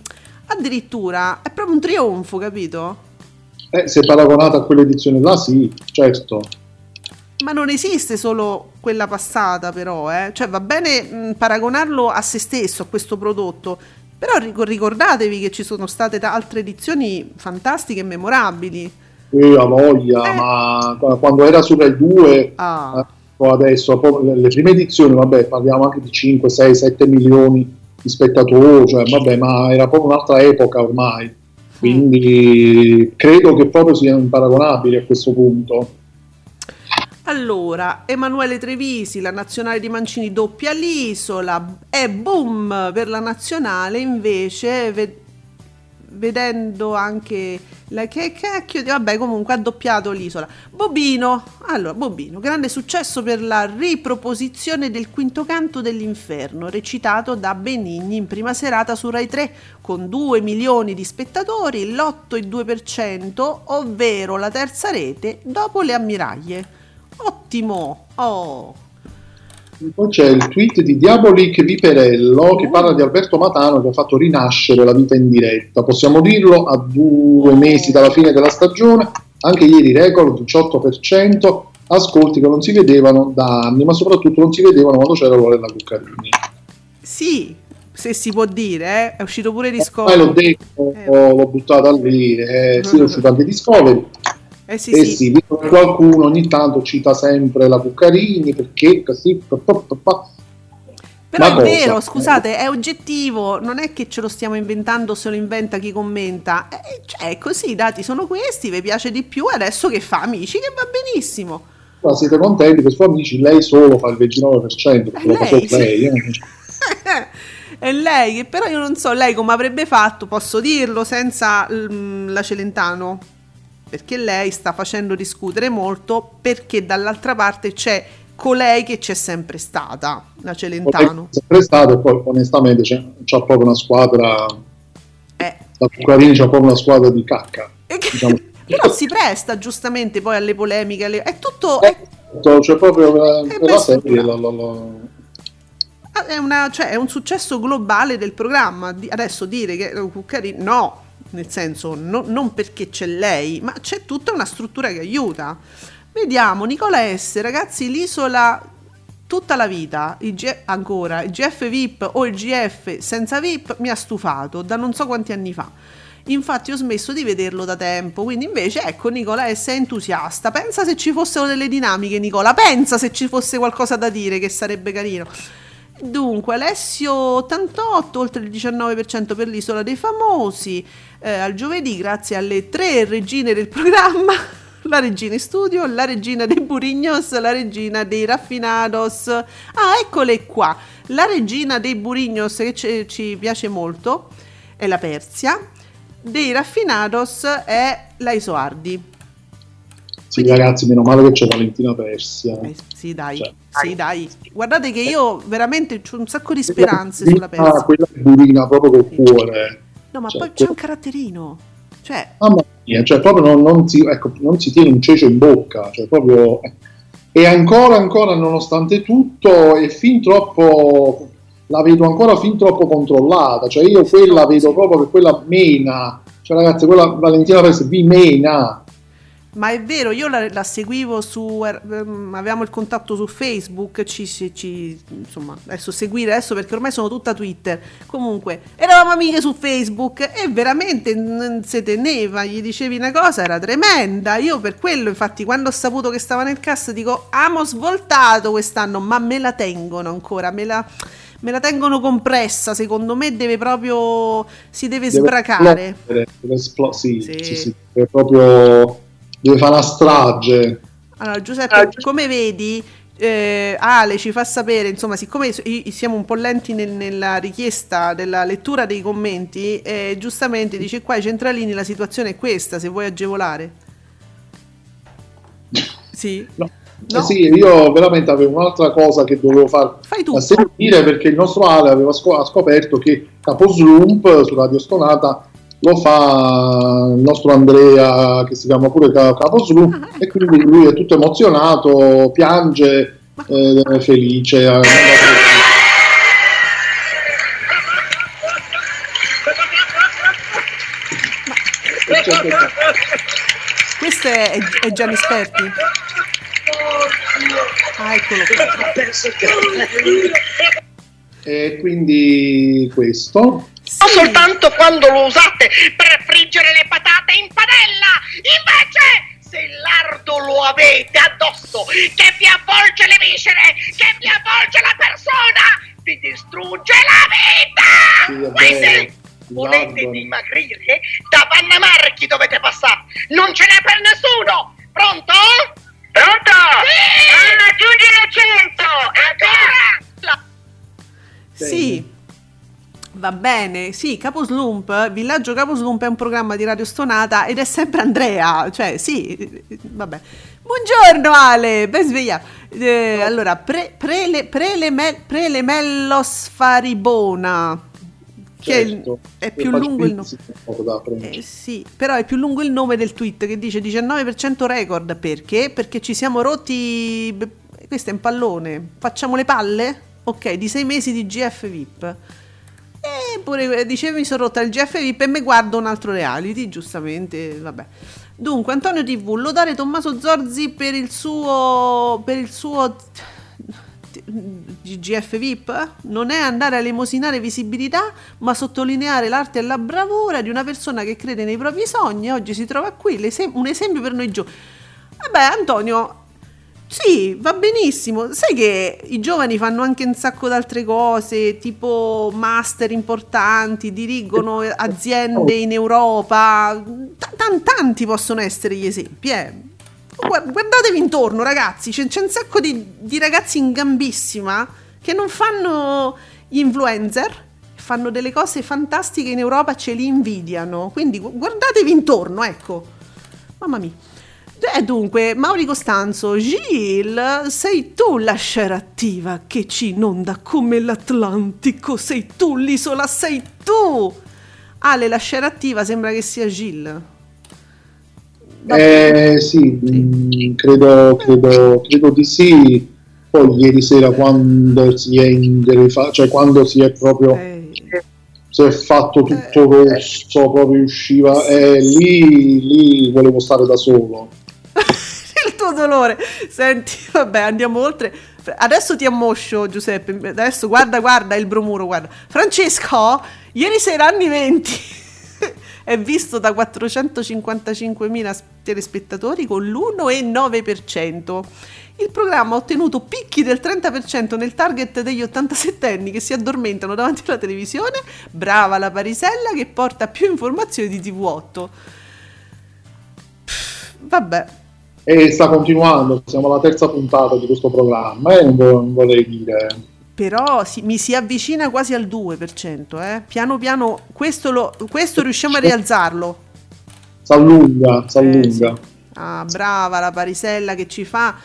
addirittura è proprio un trionfo, capito? Eh, se paragonata a quell'edizione là, sì, certo. Ma non esiste solo quella passata, però, eh? Cioè, va bene mh, paragonarlo a se stesso, a questo prodotto, però ricor- ricordatevi che ci sono state ta- altre edizioni fantastiche e memorabili. Eh, a voglia, ma qu- quando era su Rai 2, Ah. eh, o adesso, le prime edizioni, vabbè, parliamo anche di 5, 6, 7 milioni di spettatori, cioè, vabbè, ma era proprio un'altra epoca ormai. Quindi credo che proprio siano imparagonabili a questo punto. Allora, Emanuele Trevisi, la nazionale di Mancini doppia l'isola e boom per la nazionale invece ve- vedendo anche la che cacchio di vabbè comunque ha doppiato l'isola. Bobino, allora Bobino, grande successo per la riproposizione del quinto canto dell'inferno recitato da Benigni in prima serata su Rai 3 con 2 milioni di spettatori, l'8,2%, ovvero la terza rete dopo le ammiraglie. Ottimo! Oh! Poi c'è il tweet di Diabolic Viperello che parla di Alberto Matano che ha fatto rinascere la vita in diretta. Possiamo dirlo a due mesi dalla fine della stagione. Anche ieri record 18%, ascolti che non si vedevano da anni, ma soprattutto non si vedevano quando c'era Lorella Cuccarini. Sì, se si può dire, eh, è uscito pure Poi Discovery. l'ho detto, l'ho buttata lì, eh, sì, è uscito anche Discovery. Eh sì, Eh sì. sì, qualcuno ogni tanto cita sempre la Cuccarini perché così. pa, pa, pa. Però Ma è cosa? vero, scusate, è oggettivo, non è che ce lo stiamo inventando, se lo inventa chi commenta. Eh, cioè, è così, i dati sono questi, vi piace di più, adesso che fa amici, che va benissimo. Ma siete contenti che suoi amici lei solo fa il 29%, perché lo fa solo lei. eh. (laughs) È lei, che però io non so lei come avrebbe fatto, posso dirlo, senza mm, la Celentano. Perché lei sta facendo discutere molto, perché dall'altra parte c'è colei che c'è sempre stata, la Celentano. È sempre stato e poi onestamente c'è, c'ha proprio una squadra. Eh. La Cuccarini c'ha proprio una squadra di cacca. (laughs) Diciamo. Però si presta giustamente poi alle polemiche, alle- è tutto... È, Cioè, proprio la, Eh, la beh, serie. la- la- la- è una- cioè, è un successo globale del programma. Adesso dire che eh, Cuccarini... No, nel senso, no- non perché c'è lei, ma c'è tutta una struttura che aiuta. Vediamo, Nicola S, ragazzi, l'isola tutta la vita, il G- ancora, il GF VIP o il GF senza VIP mi ha stufato da non so quanti anni fa. Infatti ho smesso di vederlo da tempo, quindi invece ecco Nicola S è entusiasta. Pensa se ci fossero delle dinamiche, Nicola, pensa se ci fosse qualcosa da dire che sarebbe carino. Dunque, Alessio 88, oltre il 19% per l'isola dei famosi. Eh, al giovedì, grazie alle tre regine del programma, (laughs) la regina in studio, la regina dei Burignos, la regina dei Raffinados. Ah, eccole qua. La regina dei Burignos che ci, ci piace molto è la Persia, dei Raffinados è la Isoardi. Sì, ragazzi, meno male che c'è Valentina Persia. Sì, dai, Cioè, sì, dai. Guardate che io veramente ho un sacco di speranze sulla Ah, Persia. quella burina proprio col cuore. No, ma Cioè, poi c'è un caratterino. Cioè, Mamma mia, cioè proprio non, non si, ecco, non si tiene un cecio in bocca, cioè proprio... E ancora, ancora, nonostante tutto, è fin troppo... La vedo ancora fin troppo controllata, cioè io quella vedo proprio che quella mena, cioè ragazzi, quella Valentina Persia vi mena. Ma è vero, io la, la seguivo su. ehm, avevamo il contatto su Facebook. Ci, ci- ci- insomma, adesso seguire adesso perché ormai sono tutta Twitter. Comunque, eravamo amiche su Facebook e veramente non se teneva. Gli dicevi una cosa, era tremenda. Io per quello, infatti, quando ho saputo che stava nel cast, dico: Amo svoltato quest'anno, ma me la tengono ancora. Me la. Me la tengono compressa, secondo me deve proprio. si deve, Deve sbracare. deve esplo- sì, Sì. sì, sì, deve proprio... Deve fare una strage. Allora, Giuseppe, come vedi, eh, Ale ci fa sapere, insomma, siccome siamo un po' lenti nel- nella richiesta della lettura dei commenti, eh, giustamente dice qua ai centralini la situazione è questa, se vuoi agevolare. Sì? No. Eh sì, io veramente avevo un'altra cosa che dovevo far Fai tu. a sentire perché il nostro Ale aveva scoperto che Caposlump su Radio Stonata lo fa il nostro Andrea che si chiama pure Ca- Caposlump Ah, ecco. e quindi lui è tutto emozionato, piange, eh, è felice. eh, Questo è, è Gianni Sperti? Ah, eccolo qua. E quindi questo. Ma soltanto quando lo usate per friggere le patate in padella! Invece, se lardo lo avete addosso, che vi avvolge le viscere, che vi avvolge la persona, vi distrugge la Sì, vita! Quindi, vero, volete lardo. dimagrire? Da Vanna Marchi dovete passare! Non ce n'è per nessuno! Pronto? Pronto? Sì! aggiungi le 100! Ancora! Sì. Va bene, sì, Caposlump, Villaggio Caposlump è un programma di Radio Stonata ed è sempre Andrea, cioè sì, vabbè. Buongiorno Ale, ben svegliato. Eh, allora, pre, prele, preleme- prelemellos faribona, che è Certo. è, più lungo il nome. Eh, sì, però è più lungo il nome del tweet che dice 19% record, perché? Perché ci siamo rotti questo è un pallone, facciamo le palle? Ok, di sei mesi di GF VIP. Pure dicevi mi sono rotta il GF VIP e mi guardo un altro reality, giustamente, vabbè. Dunque, Antonio TV, lodare Tommaso Zorzi per il suo per il suo GF VIP non è andare a elemosinare visibilità, ma sottolineare l'arte e la bravura di una persona che crede nei propri sogni oggi si trova qui, un esempio per noi giovani. Vabbè, Antonio, sì, va benissimo. Sai che i giovani fanno anche un sacco d'altre cose, tipo master importanti, dirigono aziende in Europa. T- tan- tanti possono essere gli esempi, eh. Guard- Guardatevi intorno, ragazzi. C'è, c'è un sacco di, di ragazzi in gambissima che non fanno gli influencer, fanno delle cose fantastiche in Europa, ce li invidiano. Quindi gu- guardatevi intorno, ecco. Mamma mia. E dunque, Mauri Costanzo, Gil, sei tu la scera attiva che ci inonda come l'Atlantico, sei tu l'isola, sei tu! Ale, la scera attiva sembra che sia Gil. Eh, sì, mm, credo, credo, credo di sì. Poi ieri sera quando si è inderefa- cioè quando si è proprio si è fatto tutto rosso, proprio usciva, eh, lì, lì volevo stare da solo. Dolore. Senti, (laughs) vabbè, andiamo oltre. Adesso ti ammoscio, Giuseppe. Adesso guarda, guarda il bromuro, guarda. Francesco, ieri sera anni 20 (laughs) è visto da 455.000 telespettatori con l'1,9%. Il programma ha ottenuto picchi del 30% nel target degli 87 anni che si addormentano davanti alla televisione. Brava la Parisella che porta più informazioni di TV8. Pff, Vabbè, E sta continuando, siamo alla terza puntata di questo programma, e non, vo- non vorrei dire... Però si- mi si avvicina quasi al 2%, eh. Piano piano questo, lo- questo riusciamo a rialzarlo. S'allunga, s'allunga. Ah, brava la Parisella che ci fa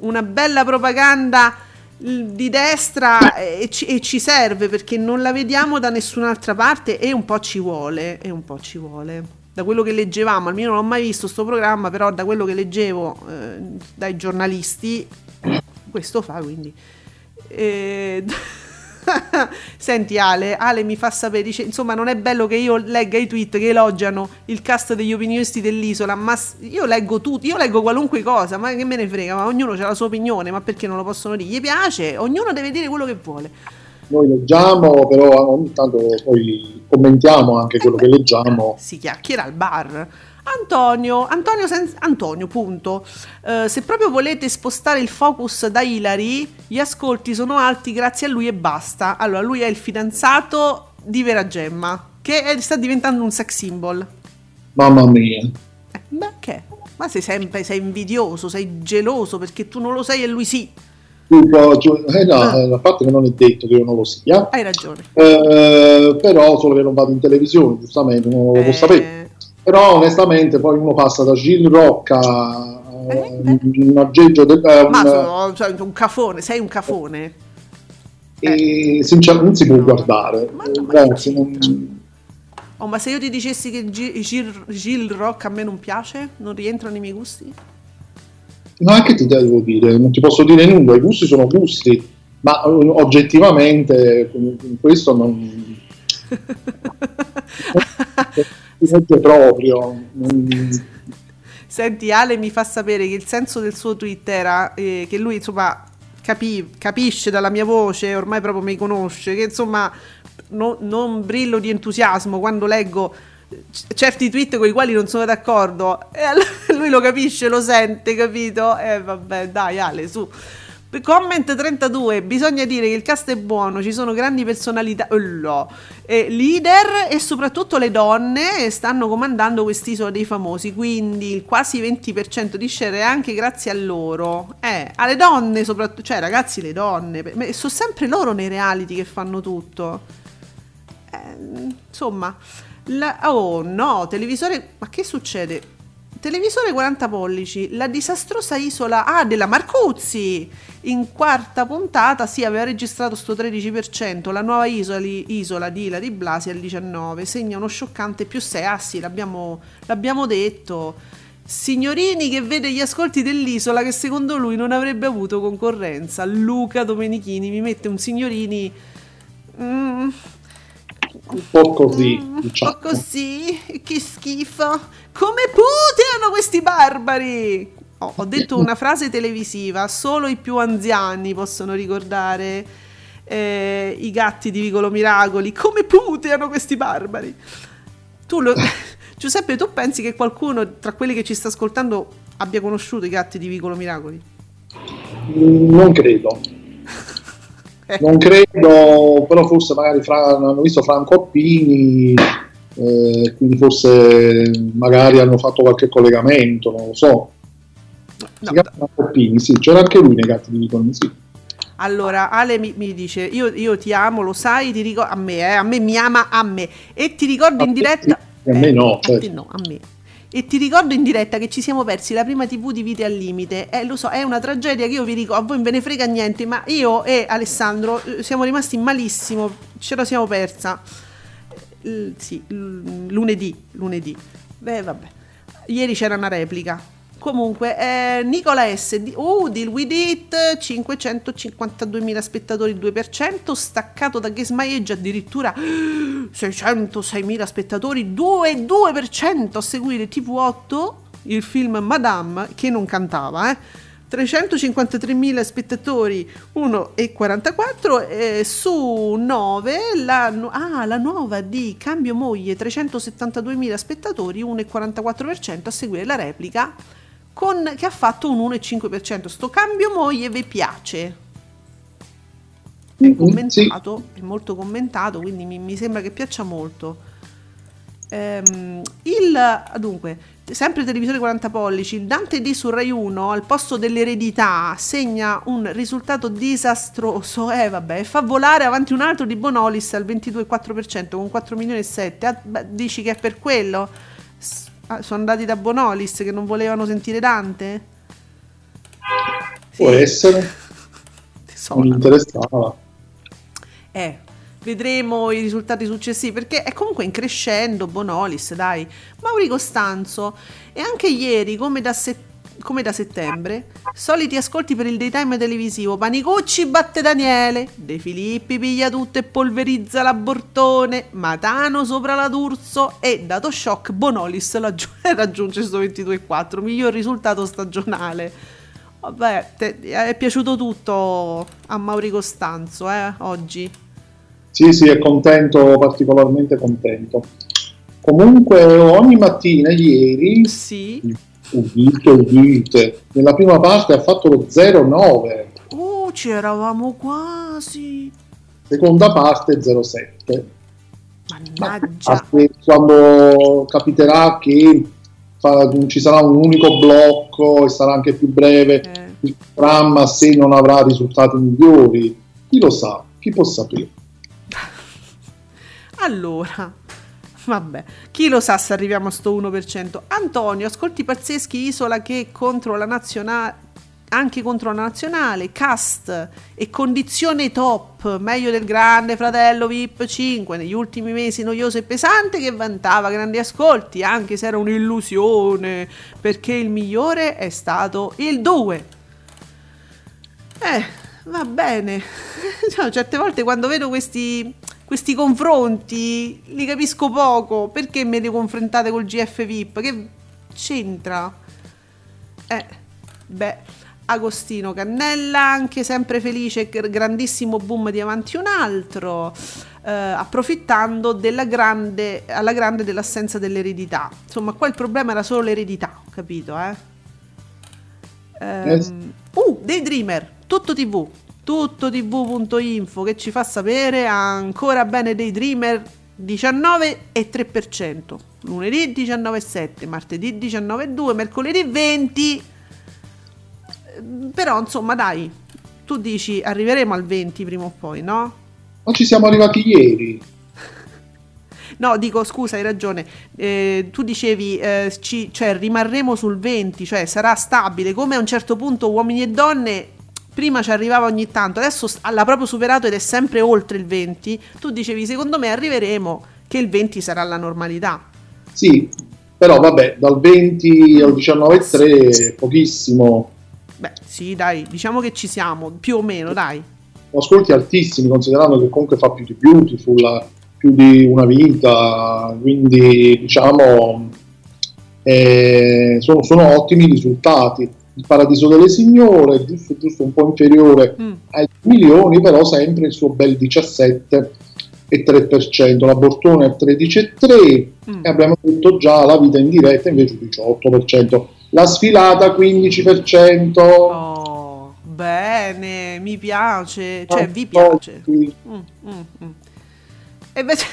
una bella propaganda di destra e ci, e ci serve perché non la vediamo da nessun'altra parte e un po' ci vuole, e un po' ci vuole. Da quello che leggevamo, almeno non ho mai visto sto programma, però da quello che leggevo eh, dai giornalisti, (coughs) questo fa quindi. Eh, (laughs) Senti Ale, Ale mi fa sapere, dice, insomma non è bello che io legga i tweet che elogiano il cast degli opinionisti dell'isola, ma io leggo tutto, io leggo qualunque cosa, ma che me ne frega, ma ognuno ha la sua opinione, ma perché non lo possono dire? Gli piace, ognuno deve dire quello che vuole. Noi leggiamo, però ogni tanto poi commentiamo anche quello che leggiamo. (laughs) Si chiacchiera al bar. Antonio, Antonio, sen- Antonio, punto. Eh, se proprio volete spostare il focus da Hilary, gli ascolti sono alti grazie a lui e basta. Allora, lui è il fidanzato di Vera Gemma, che è- sta diventando un sex symbol. Mamma mia. Beh, che? Ma sei sempre sei invidioso, sei geloso perché tu non lo sei e lui sì. Eh no, a parte che non è detto che io non lo sia, Hai ragione. eh, però solo che non vado in televisione, giustamente, non lo Eh. può sapere. Però onestamente poi uno passa da Gil Rocca a un aggeggio de- a un- Ma sono cioè, un cafone, sei un cafone. e sinceramente non si può guardare. Ragazzi, non- Oh, ma se io ti dicessi che Gi- Gil, Gil Rock a me non piace, non rientra nei miei gusti? Ma che ti devo dire? Non ti posso dire nulla, i gusti sono gusti, ma eh, oggettivamente questo non... (laughs) non è proprio. Senti, Ale mi fa sapere che il senso del suo tweet era eh, che lui, insomma, capi- capisce dalla mia voce, ormai proprio mi conosce, che insomma no- non brillo di entusiasmo quando leggo certi tweet con i quali non sono d'accordo. E allora (laughs) lui lo capisce, lo sente, capito? E vabbè, dai Ale, su. Comment 32, bisogna dire che il cast è buono, ci sono grandi personalità, oh. Eh, leader e soprattutto le donne stanno comandando quest'isola dei famosi, quindi il quasi 20% di share è anche grazie a loro. Eh, alle donne soprattutto, cioè ragazzi le donne, sono sempre loro nei reality che fanno tutto. Eh, insomma, la- oh no, televisore, ma che succede? Televisore 40 pollici, la disastrosa isola ah, della Marcuzzi. In quarta puntata si aveva registrato sto 13%, la nuova isola, isola di Ilari Blasi al 19%, segna uno scioccante più 6. Ah sì, l'abbiamo, l'abbiamo detto. Signorini che vede gli ascolti dell'isola che secondo lui non avrebbe avuto concorrenza. Luca Domenichini mi mette un signorini. mm, Un po' così, un diciamo. po' così, che schifo. Come puteano questi barbari? Oh, ho detto una frase televisiva, solo i più anziani possono ricordare eh, i gatti di Vicolo Miracoli. Come puteano questi barbari? Tu lo... (laughs) Giuseppe, tu pensi che qualcuno tra quelli che ci sta ascoltando abbia conosciuto i gatti di Vicolo Miracoli? Non credo. Non credo, però forse magari fra, hanno visto Franco Appini, eh, quindi forse magari hanno fatto qualche collegamento, non lo so. Si chiama Franco Appini, sì, c'era anche lui nei gatti di Viconi, sì. Allora, Ale mi, mi dice: io, io ti amo, lo sai, ti ricordo a me, eh, a me mi ama a me. E ti ricordo in diretta. A me no, a certo. no, a me. E ti ricordo in diretta che ci siamo persi la prima TV di Vite al Limite. Eh, lo so, è una tragedia che io vi dico, a voi ve ne frega niente, ma io e Alessandro eh, siamo rimasti malissimo, ce la siamo persa. L- sì, l- lunedì, lunedì. Beh, vabbè. Ieri c'era una replica. Comunque, eh, Nicola S. Uh, Deal With It, 552.000 spettatori, 2%, staccato da Guess addirittura 606.000 spettatori, 2, 2% a seguire TV8, il film Madame, che non cantava, eh. 353.000 spettatori 1,44 e su 9 la, ah, la nuova di Cambio Moglie 372.000 spettatori 1,44% a seguire la replica con, che ha fatto un 1,5% sto Cambio Moglie vi piace? È commentato è molto commentato quindi mi, mi sembra che piaccia molto. Ehm, il dunque sempre televisore 40 pollici il Dante D su Rai 1 al posto dell'eredità segna un risultato disastroso. Eh vabbè fa volare avanti un altro di Bonolis al 22,4% con 4 milioni e 7 Ah, dici che è per quello ah, sono andati da Bonolis che non volevano sentire Dante Può essere, (laughs) non mi interessava. Eh, vedremo i risultati successivi perché è comunque in crescendo Bonolis, dai. Mauri Costanzo e anche ieri, come da, se- come da settembre, soliti ascolti per il daytime televisivo. Panicucci batte Daniele, De Filippi piglia tutto e polverizza la Bortone, Matano sopra la D'Urso e dato shock Bonolis (laughs) raggiunge sto 22,4, miglior risultato stagionale. Vabbè, te- è piaciuto tutto a Mauri Costanzo, eh, oggi. Sì, sì, è contento, particolarmente contento. Comunque ogni mattina ieri, sì. Udite, udite, nella prima parte ha fatto lo 0,9, Oh, ci eravamo quasi. seconda parte 0,7. Mannaggia. A che quando capiterà che fa- ci sarà un unico blocco e sarà anche più breve il programma se non avrà risultati migliori, chi lo sa, chi può sapere. (laughs) Allora, vabbè, chi lo sa se arriviamo a sto 1%. Antonio, ascolti pazzeschi, Isola che contro la nazionale, anche contro la nazionale, cast e condizione top, meglio del grande fratello VIP 5, negli ultimi mesi noioso e pesante che vantava grandi ascolti, anche se era un'illusione, perché il migliore è stato il 2. Eh, va bene. (laughs) Cioè, certe volte quando vedo questi, questi confronti li capisco poco. Perché me li confrontate col GF VIP? Che c'entra? Eh, beh, Agostino Cannella, anche sempre felice, gr- grandissimo boom di avanti un altro, eh, approfittando della grande, alla grande dell'assenza dell'eredità. Insomma, qua il problema era solo l'eredità, capito, eh? Ehm, uh, Daydreamer, tutto tv, tutto tv.info che ci fa sapere ancora bene Daydreamer 19 e 3%, lunedì 19,7, martedì 19,2, mercoledì 20. Ehm, Però insomma dai, tu dici arriveremo al 20 prima o poi, no? Ma ci siamo arrivati ieri. (laughs) No, dico scusa, hai ragione. Eh, tu dicevi, eh, ci- cioè rimarremo sul 20, cioè sarà stabile. Come a un certo punto uomini e donne prima ci arrivava ogni tanto, adesso l'ha proprio superato ed è sempre oltre il 20. Tu dicevi, secondo me arriveremo che il 20 sarà la normalità. Sì, Però vabbè, dal 20 al 19,3 pochissimo. Beh, sì, dai, diciamo che ci siamo, più o meno, dai. ascolti altissimi, considerando che comunque fa più di Beautiful, più di una vita, quindi diciamo eh, sono, sono ottimi risultati. Il Paradiso delle Signore, giusto, giusto un po' inferiore Mm. ai milioni, però sempre il suo bel 17,3%, la Bortone al 13,3% Mm. e abbiamo detto già la vita in diretta invece 18%, la sfilata 15%. Oh, bene, mi piace, cioè vi piace. Mm, mm, mm. E invece...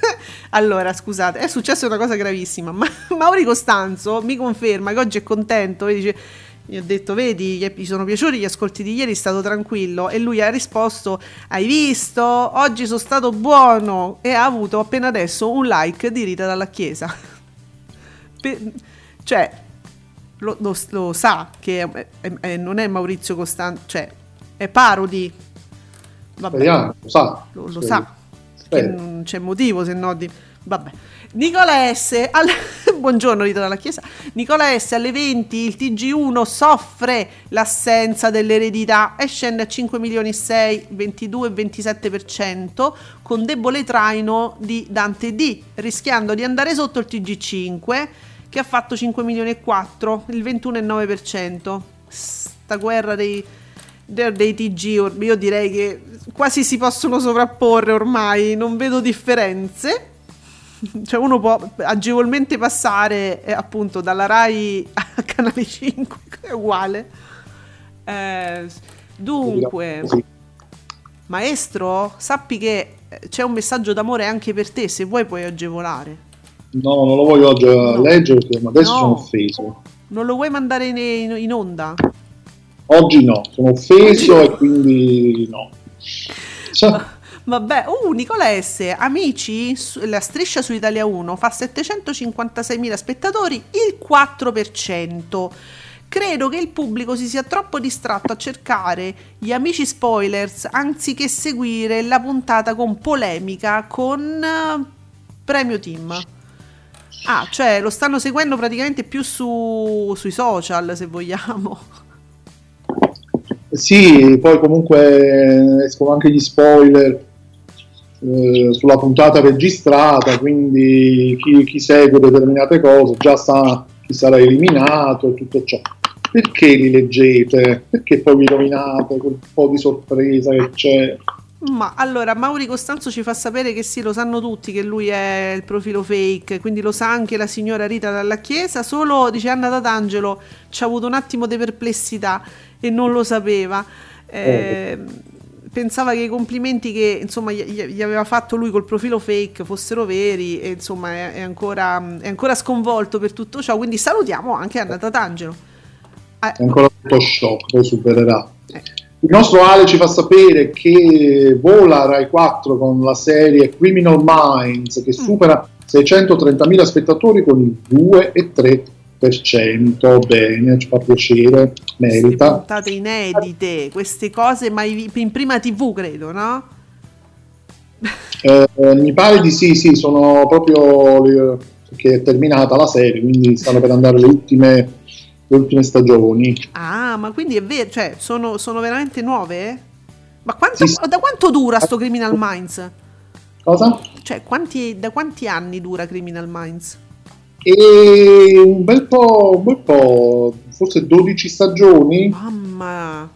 (laughs) allora, scusate, è successa una cosa gravissima. Ma Mauri Costanzo mi conferma che oggi è contento e dice... Gli ho detto, vedi, gli gli sono piaciuti gli ascolti di ieri, è stato tranquillo. E lui ha risposto, hai visto? Oggi sono stato buono. E ha avuto appena adesso un like di Rita dalla Chiesa. (laughs) Cioè, lo, lo- lo sa che è- è- non è Maurizio Costanzo, cioè, è parodi. Vabbè, Speriamo, lo sa. lo, lo sa. Non c'è motivo se no di... Vabbè. Nicola S. al- (laughs) Buongiorno Rita dalla Chiesa. Nicola S. alle 20 il TG1 soffre l'assenza dell'eredità e scende a 5 milioni e 6, 22 e 27% con debole traino di Dante D, rischiando di andare sotto il TG5 che ha fatto 5 milioni e 4, il 21,9%. Sta guerra dei, dei, TG, io direi che quasi si possono sovrapporre ormai, non vedo differenze. (laughs) Cioè uno può agevolmente passare eh, appunto dalla Rai a (laughs) Canale 5, che è uguale. Eh, dunque, Sì. maestro, sappi che eh, c'è un messaggio d'amore anche per te, se vuoi puoi agevolare. No, non lo voglio oggi No. leggere perché adesso No. sono offeso. Non lo vuoi mandare in, in- onda? Oggi no, sono offeso e quindi no. (laughs) Cioè, Vabbè, uh, Nicola S. Amici, la striscia su Italia 1 fa 756.000 spettatori, il 4%. Credo che il pubblico si sia troppo distratto a cercare gli amici spoilers anziché seguire la puntata con polemica con eh, Premio Team. Ah, cioè lo stanno seguendo praticamente più su- sui social, se vogliamo. sì, poi comunque escono anche gli spoiler eh, sulla puntata registrata, quindi chi, chi segue determinate cose già sa chi sarà eliminato e tutto ciò. Perché li leggete? Perché poi vi rovinate quel po' di sorpresa che c'è? Ma allora, Mauri Costanzo ci fa sapere che sì, lo sanno tutti che lui è il profilo fake, quindi lo sa anche la signora Rita dalla Chiesa, solo, dice Anna Tatangelo, ci ha avuto un attimo di perplessità e non lo sapeva. Eh, Pensava che i complimenti che insomma gli, gli- aveva fatto lui col profilo fake fossero veri e insomma è, è ancora, è ancora sconvolto per tutto ciò, quindi salutiamo anche Anna Tatangelo. è ancora tutto shock, poi supererà. Il nostro Ale ci fa sapere che vola Rai 4 con la serie Criminal Minds che supera 630.000 spettatori con il 2,3%. Bene, ci fa piacere, merita. puntate inedite, queste cose mai in prima TV, credo, no? Eh, mi pare di sì, sì, sono proprio che è terminata la serie, quindi stanno per andare le ultime, le ultime stagioni. Ah, ma quindi è vero, cioè, sono, sono veramente nuove? Ma quanto- da quanto dura sto Criminal Minds? Cosa? Cioè, quanti- da quanti anni dura Criminal Minds? E un bel po', un bel po', forse 12 stagioni. Mamma.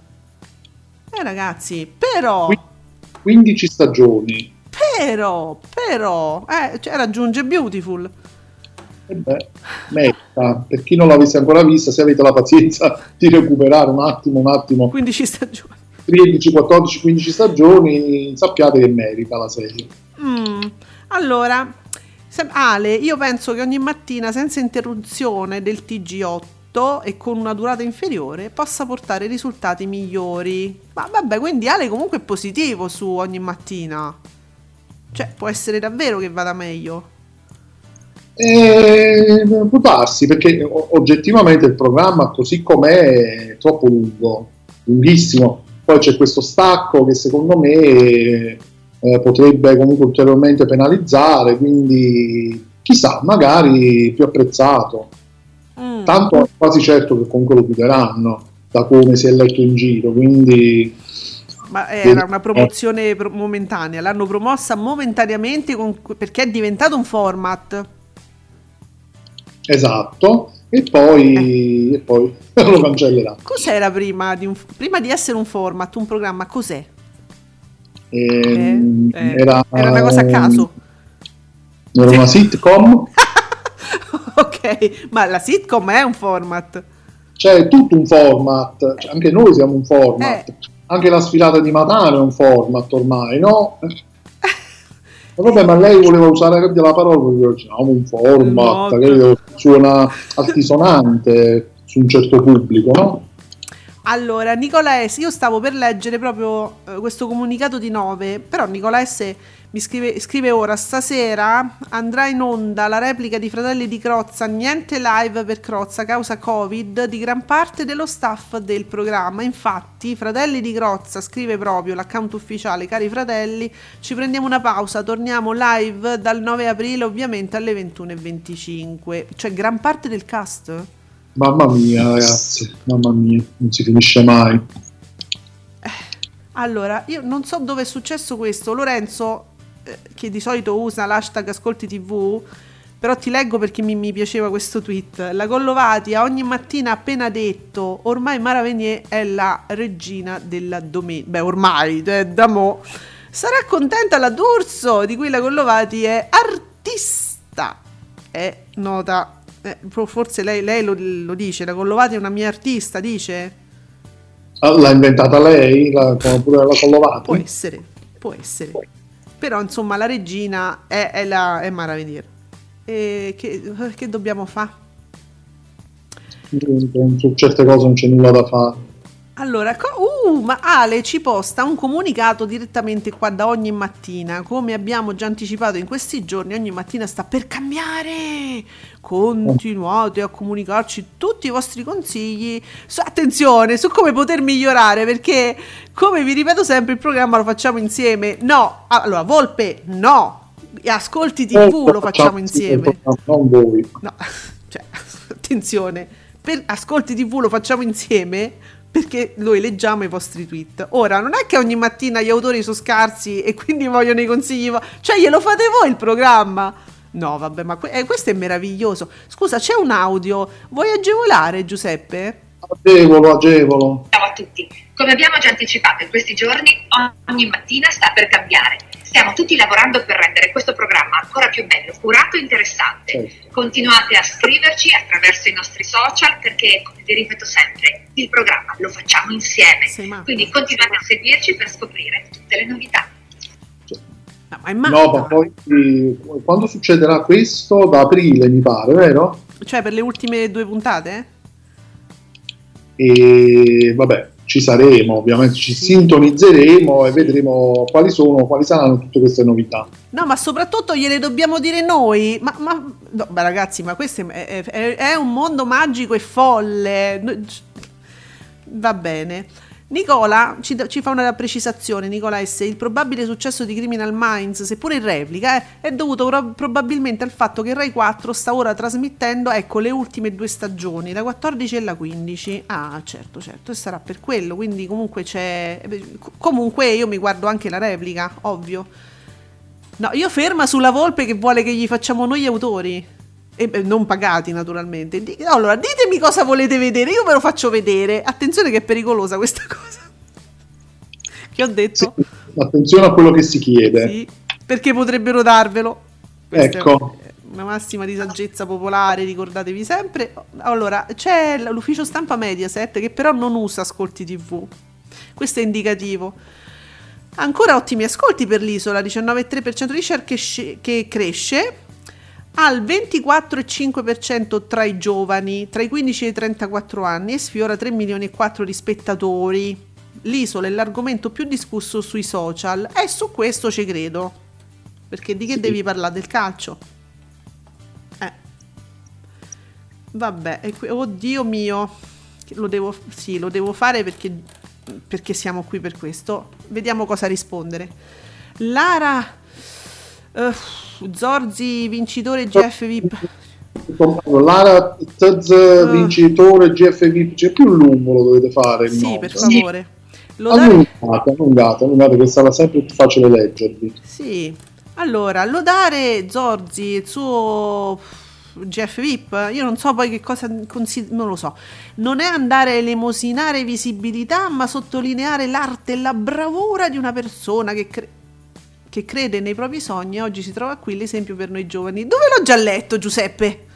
Eh ragazzi, però, 15 stagioni. però, però, eh, cioè, raggiunge Beautiful. E beh, merita. Per chi non l'avesse ancora vista, se avete la pazienza di recuperare un attimo, un attimo, 15 stagioni. 13, 14, 15 stagioni, sappiate che merita la serie. Mm, Allora, Ale, io penso che ogni mattina senza interruzione del TG8 e con una durata inferiore possa portare risultati migliori. Ma vabbè, quindi Ale comunque è positivo su ogni mattina. Cioè, può essere davvero che vada meglio. E può darsi perché oggettivamente il programma così com'è è troppo lungo, lunghissimo. Poi c'è questo stacco che secondo me eh, potrebbe comunque ulteriormente penalizzare, quindi chissà, magari più apprezzato. Mm. Tanto è quasi certo che comunque lo chiuderanno da come si è letto in giro, quindi Ma era una promozione pro- momentanea, l'hanno promossa momentaneamente con- perché è diventato un format. esatto, e poi, e poi (laughs) lo cancellerà. Cos'era prima di, un- prima di essere un format, un programma? Cos'è? Ehm, Eh, era, era una cosa a caso. Era una sitcom, (laughs) ok, ma la sitcom è un format. cioè è tutto un format, cioè, anche noi siamo un format, Eh. anche la sfilata di Matano è un format ormai, no? (laughs) Vabbè, ma lei voleva usare la parola, no, un format, No. che suona altisonante su un certo pubblico, no? Allora, Nicola io stavo per leggere proprio eh, questo comunicato di 9, però Nicola mi scrive, scrive ora, stasera andrà in onda la replica di Fratelli di Crozza, niente live per Crozza causa Covid di gran parte dello staff del programma. Infatti, Fratelli di Crozza scrive proprio l'account ufficiale, cari fratelli, ci prendiamo una pausa, torniamo live dal 9 aprile ovviamente alle 21.25. Cioè, gran parte del cast? Mamma mia, ragazzi, mamma mia, non si finisce mai. Allora, io non so dove è successo questo. Lorenzo, eh, che di solito usa l'hashtag Ascolti TV, però ti leggo perché mi, mi piaceva questo tweet. La Collovati a ogni mattina ha appena detto: ormai Mara Venier è la regina della domenica. Beh, ormai, eh, da mo. Sarà contenta la D'Urso, di cui la Collovati è artista. È nota. Eh, forse lei, lei lo, lo dice. La Collovati è una mia artista, dice. Ah, L'ha inventata lei, la, pure la Può Collovati? essere, può essere. Però insomma la regina è, è, la, è Mara. E che, che dobbiamo fare? Su certe cose non c'è nulla da fare. Allora, uh, ma Ale ci posta un comunicato direttamente qua da ogni mattina. Come abbiamo già anticipato in questi giorni, ogni mattina sta per cambiare. Continuate a comunicarci tutti i vostri consigli. Su- attenzione su come poter migliorare, perché come vi ripeto sempre, il programma lo facciamo insieme. No, allora, Volpe, no. Ascolti TV lo facciamo insieme. Non voi. No, (laughs) cioè, attenzione, per Ascolti TV lo facciamo insieme perché noi leggiamo i vostri tweet. Ora, non è che ogni mattina gli autori sono scarsi e quindi vogliono i consigli, vo- cioè glielo fate voi il programma. No, vabbè, ma que- eh, questo è meraviglioso. Scusa, c'è un audio. Vuoi agevolare, Giuseppe? Agevolo, agevolo. Ciao a tutti. Come abbiamo già anticipato in questi giorni, ogni mattina sta per cambiare. Stiamo tutti lavorando per rendere questo programma ancora più bello, curato e interessante. Continuate a scriverci attraverso i nostri social perché, come vi ripeto sempre, il programma lo facciamo insieme. Quindi continuate a seguirci per scoprire tutte le novità. No, ma poi eh, quando succederà questo? Da aprile, mi pare, vero? Cioè, per le ultime due puntate? E vabbè, ci saremo, ovviamente ci sintonizzeremo e vedremo quali sono, quali saranno tutte queste novità. No, ma soprattutto gliele dobbiamo dire noi. Ma, ma- no, ma ragazzi, ma questo è, è- è- un mondo magico e folle. Va bene. Nicola ci, ci fa una precisazione, Nicola S. Il probabile successo di Criminal Minds, seppure in replica, eh, è dovuto pro- probabilmente al fatto che Rai 4 sta ora trasmettendo ecco, le ultime due stagioni, la 14 e la 15. Ah, certo, certo, e sarà per quello. Quindi comunque c'è... eh, Comunque io mi guardo anche la replica, ovvio. No, io ferma sulla volpe che vuole che gli facciamo noi autori. E beh, non pagati naturalmente. Di- Allora, ditemi cosa volete vedere, io ve lo faccio vedere. Attenzione che è pericolosa questa (laughs) cosa. Che ho detto? Attenzione a quello che si chiede. Sì, perché potrebbero darvelo. Questa Ecco. una massima di saggezza popolare, ricordatevi sempre. Allora, c'è l'ufficio stampa Mediaset che però non usa ascolti TV. Questo è indicativo. Ancora ottimi ascolti per l'isola, 19,3% di share che, che cresce al 24,5% tra i giovani, tra i 15 e i 34 anni e sfiora 3 milioni e 4 di spettatori. L'isola è l'argomento più discusso sui social e su questo ci credo. Perché di che devi parlare del calcio? Eh. Vabbè, que- oddio mio. Lo devo, sì, lo devo fare perché, perché siamo qui per questo. Vediamo cosa rispondere. Lara. Eh, Zorzi vincitore GF VIP. Lara Tz vincitore GF VIP, c'è più lungo lo dovete fare. Sì, nome. per favore. Lodare, Allungate, allungate, allungate che sarà sempre più facile leggervi. sì. Allora, lodare Zorzi, il suo GF VIP, io non so poi che cosa consi- non lo so. Non è andare a elemosinare visibilità, ma sottolineare l'arte e la bravura di una persona che, cre- che crede nei propri sogni. e Oggi si trova qui l'esempio per noi giovani. Dove l'ho già letto, Giuseppe?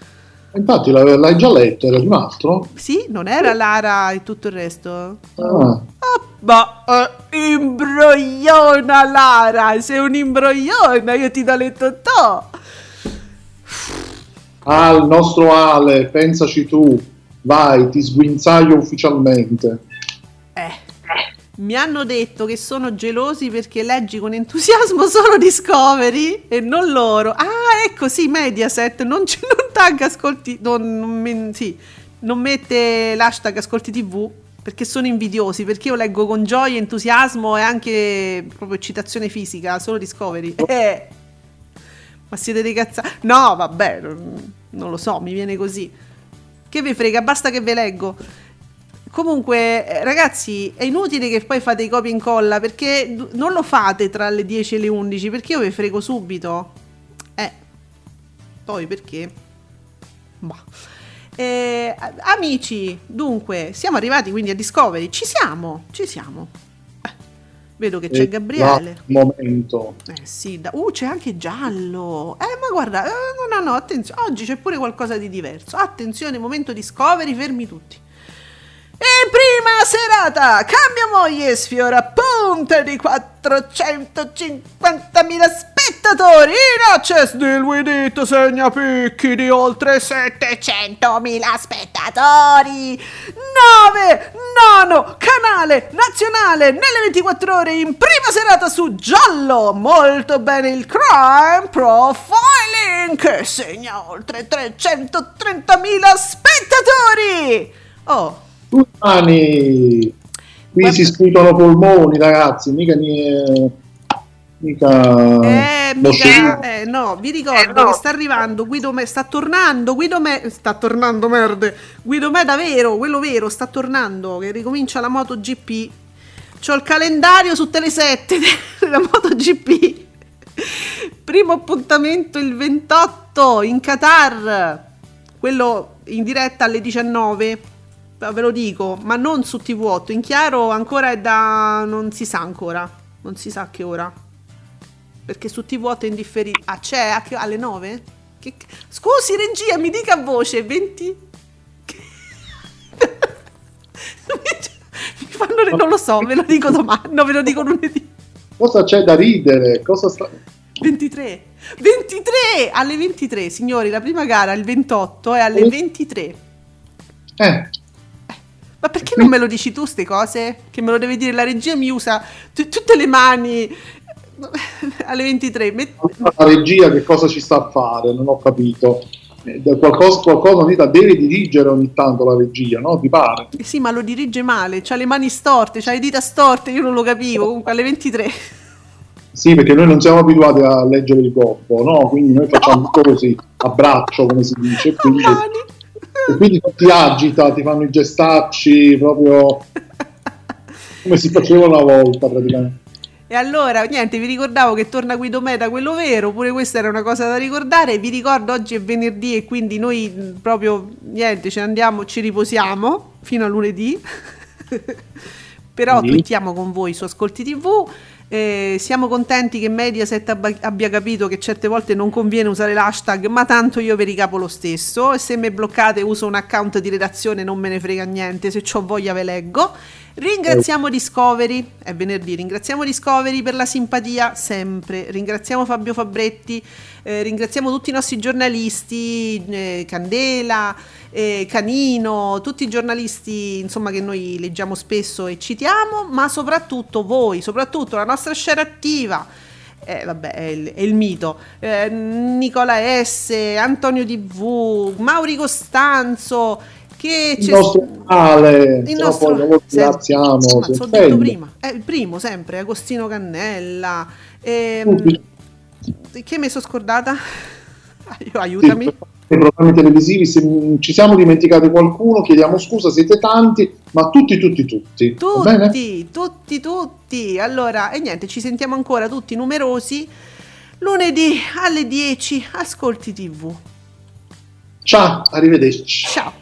Infatti l'hai già letto, era di un altro? Sì, non era Lara e tutto il resto? Ah, Ma eh, imbrogliona Lara, sei un'imbrogliona, io ti do le totò. Ah, il nostro Ale, pensaci tu, vai, ti sguinzaglio ufficialmente. Mi hanno detto che sono gelosi perché leggi con entusiasmo solo Discovery e non loro. Ah, ecco, sì, Mediaset, non, ci- (laughs) non tag ascolti, non, non sì, non mette l'hashtag ascolti tv perché sono invidiosi, perché io leggo con gioia, entusiasmo e anche proprio eccitazione fisica, solo Discovery. Eh. Ma siete dei cazzati? No, vabbè, non lo so, mi viene così. Che vi frega, basta che ve leggo. Comunque, eh, ragazzi, è inutile che poi fate i copia e incolla perché non lo fate tra le 10 e le 11 perché io vi frego subito. Eh, poi perché? Bah. Eh, amici, dunque, siamo arrivati quindi a Discovery. Ci siamo, ci siamo. Eh, vedo che c'è E Gabriele. là, momento. Eh sì, da- uh, c'è anche giallo. Eh, ma guarda, eh, no, no, no, attenzione, oggi c'è pure qualcosa di diverso. Attenzione, momento Discovery, fermi tutti. In prima serata, cambia moglie sfiora punte di 450.000 spettatori. In access del Widit segna picchi di oltre 700.000 spettatori. 9, nono canale nazionale nelle 24 ore in prima serata su Giallo. Molto bene il crime profiling che segna oltre 330.000 spettatori. Oh, Tu mani, qui si sputano polmoni, ragazzi, mica ni- mica Eh, mica, eh, no, vi ricordo che sta arrivando Guido Me, sta tornando Guido Me, sta tornando merde, Guido Me davvero, quello vero, sta tornando, che ricomincia la MotoGP. C'ho il calendario su Tele7 (laughs) della MotoGP. Primo appuntamento il 28 in Qatar, quello in diretta alle 19. Ve lo dico, ma non su TV8, in chiaro ancora è da... non si sa ancora, non si sa a che ora. Perché su TV8 è indifferito. Ah, c'è a che- alle 9? Che- Scusi, regia, mi dica a voce 20. (laughs) mi fanno. Non lo so, ve lo dico domani. No, ve lo dico lunedì. Cosa c'è da ridere? Cosa sta... 23. 23 alle 23, signori. La prima gara il 28 è alle 23. Eh, Ma perché non me lo dici tu, ste cose? Che me lo deve dire la regia, mi usa tu- tutte le mani (laughs) alle 23. Met- la regia che cosa ci sta a fare? Non ho capito. Eh, Qualcosa, qualcosa Anita, deve dirigere ogni tanto la regia, no? Ti pare? Eh Sì, ma lo dirige male, c'ha le mani storte, c'ha le dita storte, io non lo capivo, comunque alle 23. Sì, perché noi non siamo abituati a leggere il gobbo, no? Quindi noi facciamo tutto così, a braccio, come si dice. Quindi, e quindi ti agita, ti fanno i gestacci proprio come si faceva una volta praticamente. E allora, niente, vi ricordavo che torna Guido Meta, quello vero, pure questa era una cosa da ricordare. Vi ricordo oggi è venerdì e quindi noi proprio, niente, ce ne andiamo, ci riposiamo fino a lunedì. (laughs) Però Sì. twittiamo con voi su Ascolti TV. Eh, siamo contenti che Mediaset abba- abbia capito che certe volte non conviene usare l'hashtag, ma tanto io vi ricapo lo stesso. Se mi bloccate uso un account di redazione, non me ne frega niente. Se ho voglia ve leggo. Ringraziamo Discovery, è venerdì, ringraziamo Discovery per la simpatia sempre, ringraziamo Fabio Fabretti, eh, ringraziamo tutti i nostri giornalisti, eh, Candela, eh, Canino, tutti i giornalisti insomma che noi leggiamo spesso e citiamo, ma soprattutto voi, soprattutto la nostra share attiva. Eh, vabbè, è il, è il mito. Eh, Nicola S, Antonio TV, Mauri Costanzo, che Il nostro canale, il nostro- poi ringraziamo, Ma si t'ho detto prima, è il primo sempre, Agostino Cannella. ehm. Che mi sono scordata? (laughs) Io, aiutami. I programmi televisivi, se ci siamo dimenticati qualcuno, chiediamo scusa, siete tanti, ma tutti, tutti, tutti. Tutti, tutti, tutti. Allora, e niente, ci sentiamo ancora tutti numerosi lunedì alle 10. Ascolti TV. Ciao, arrivederci. Ciao.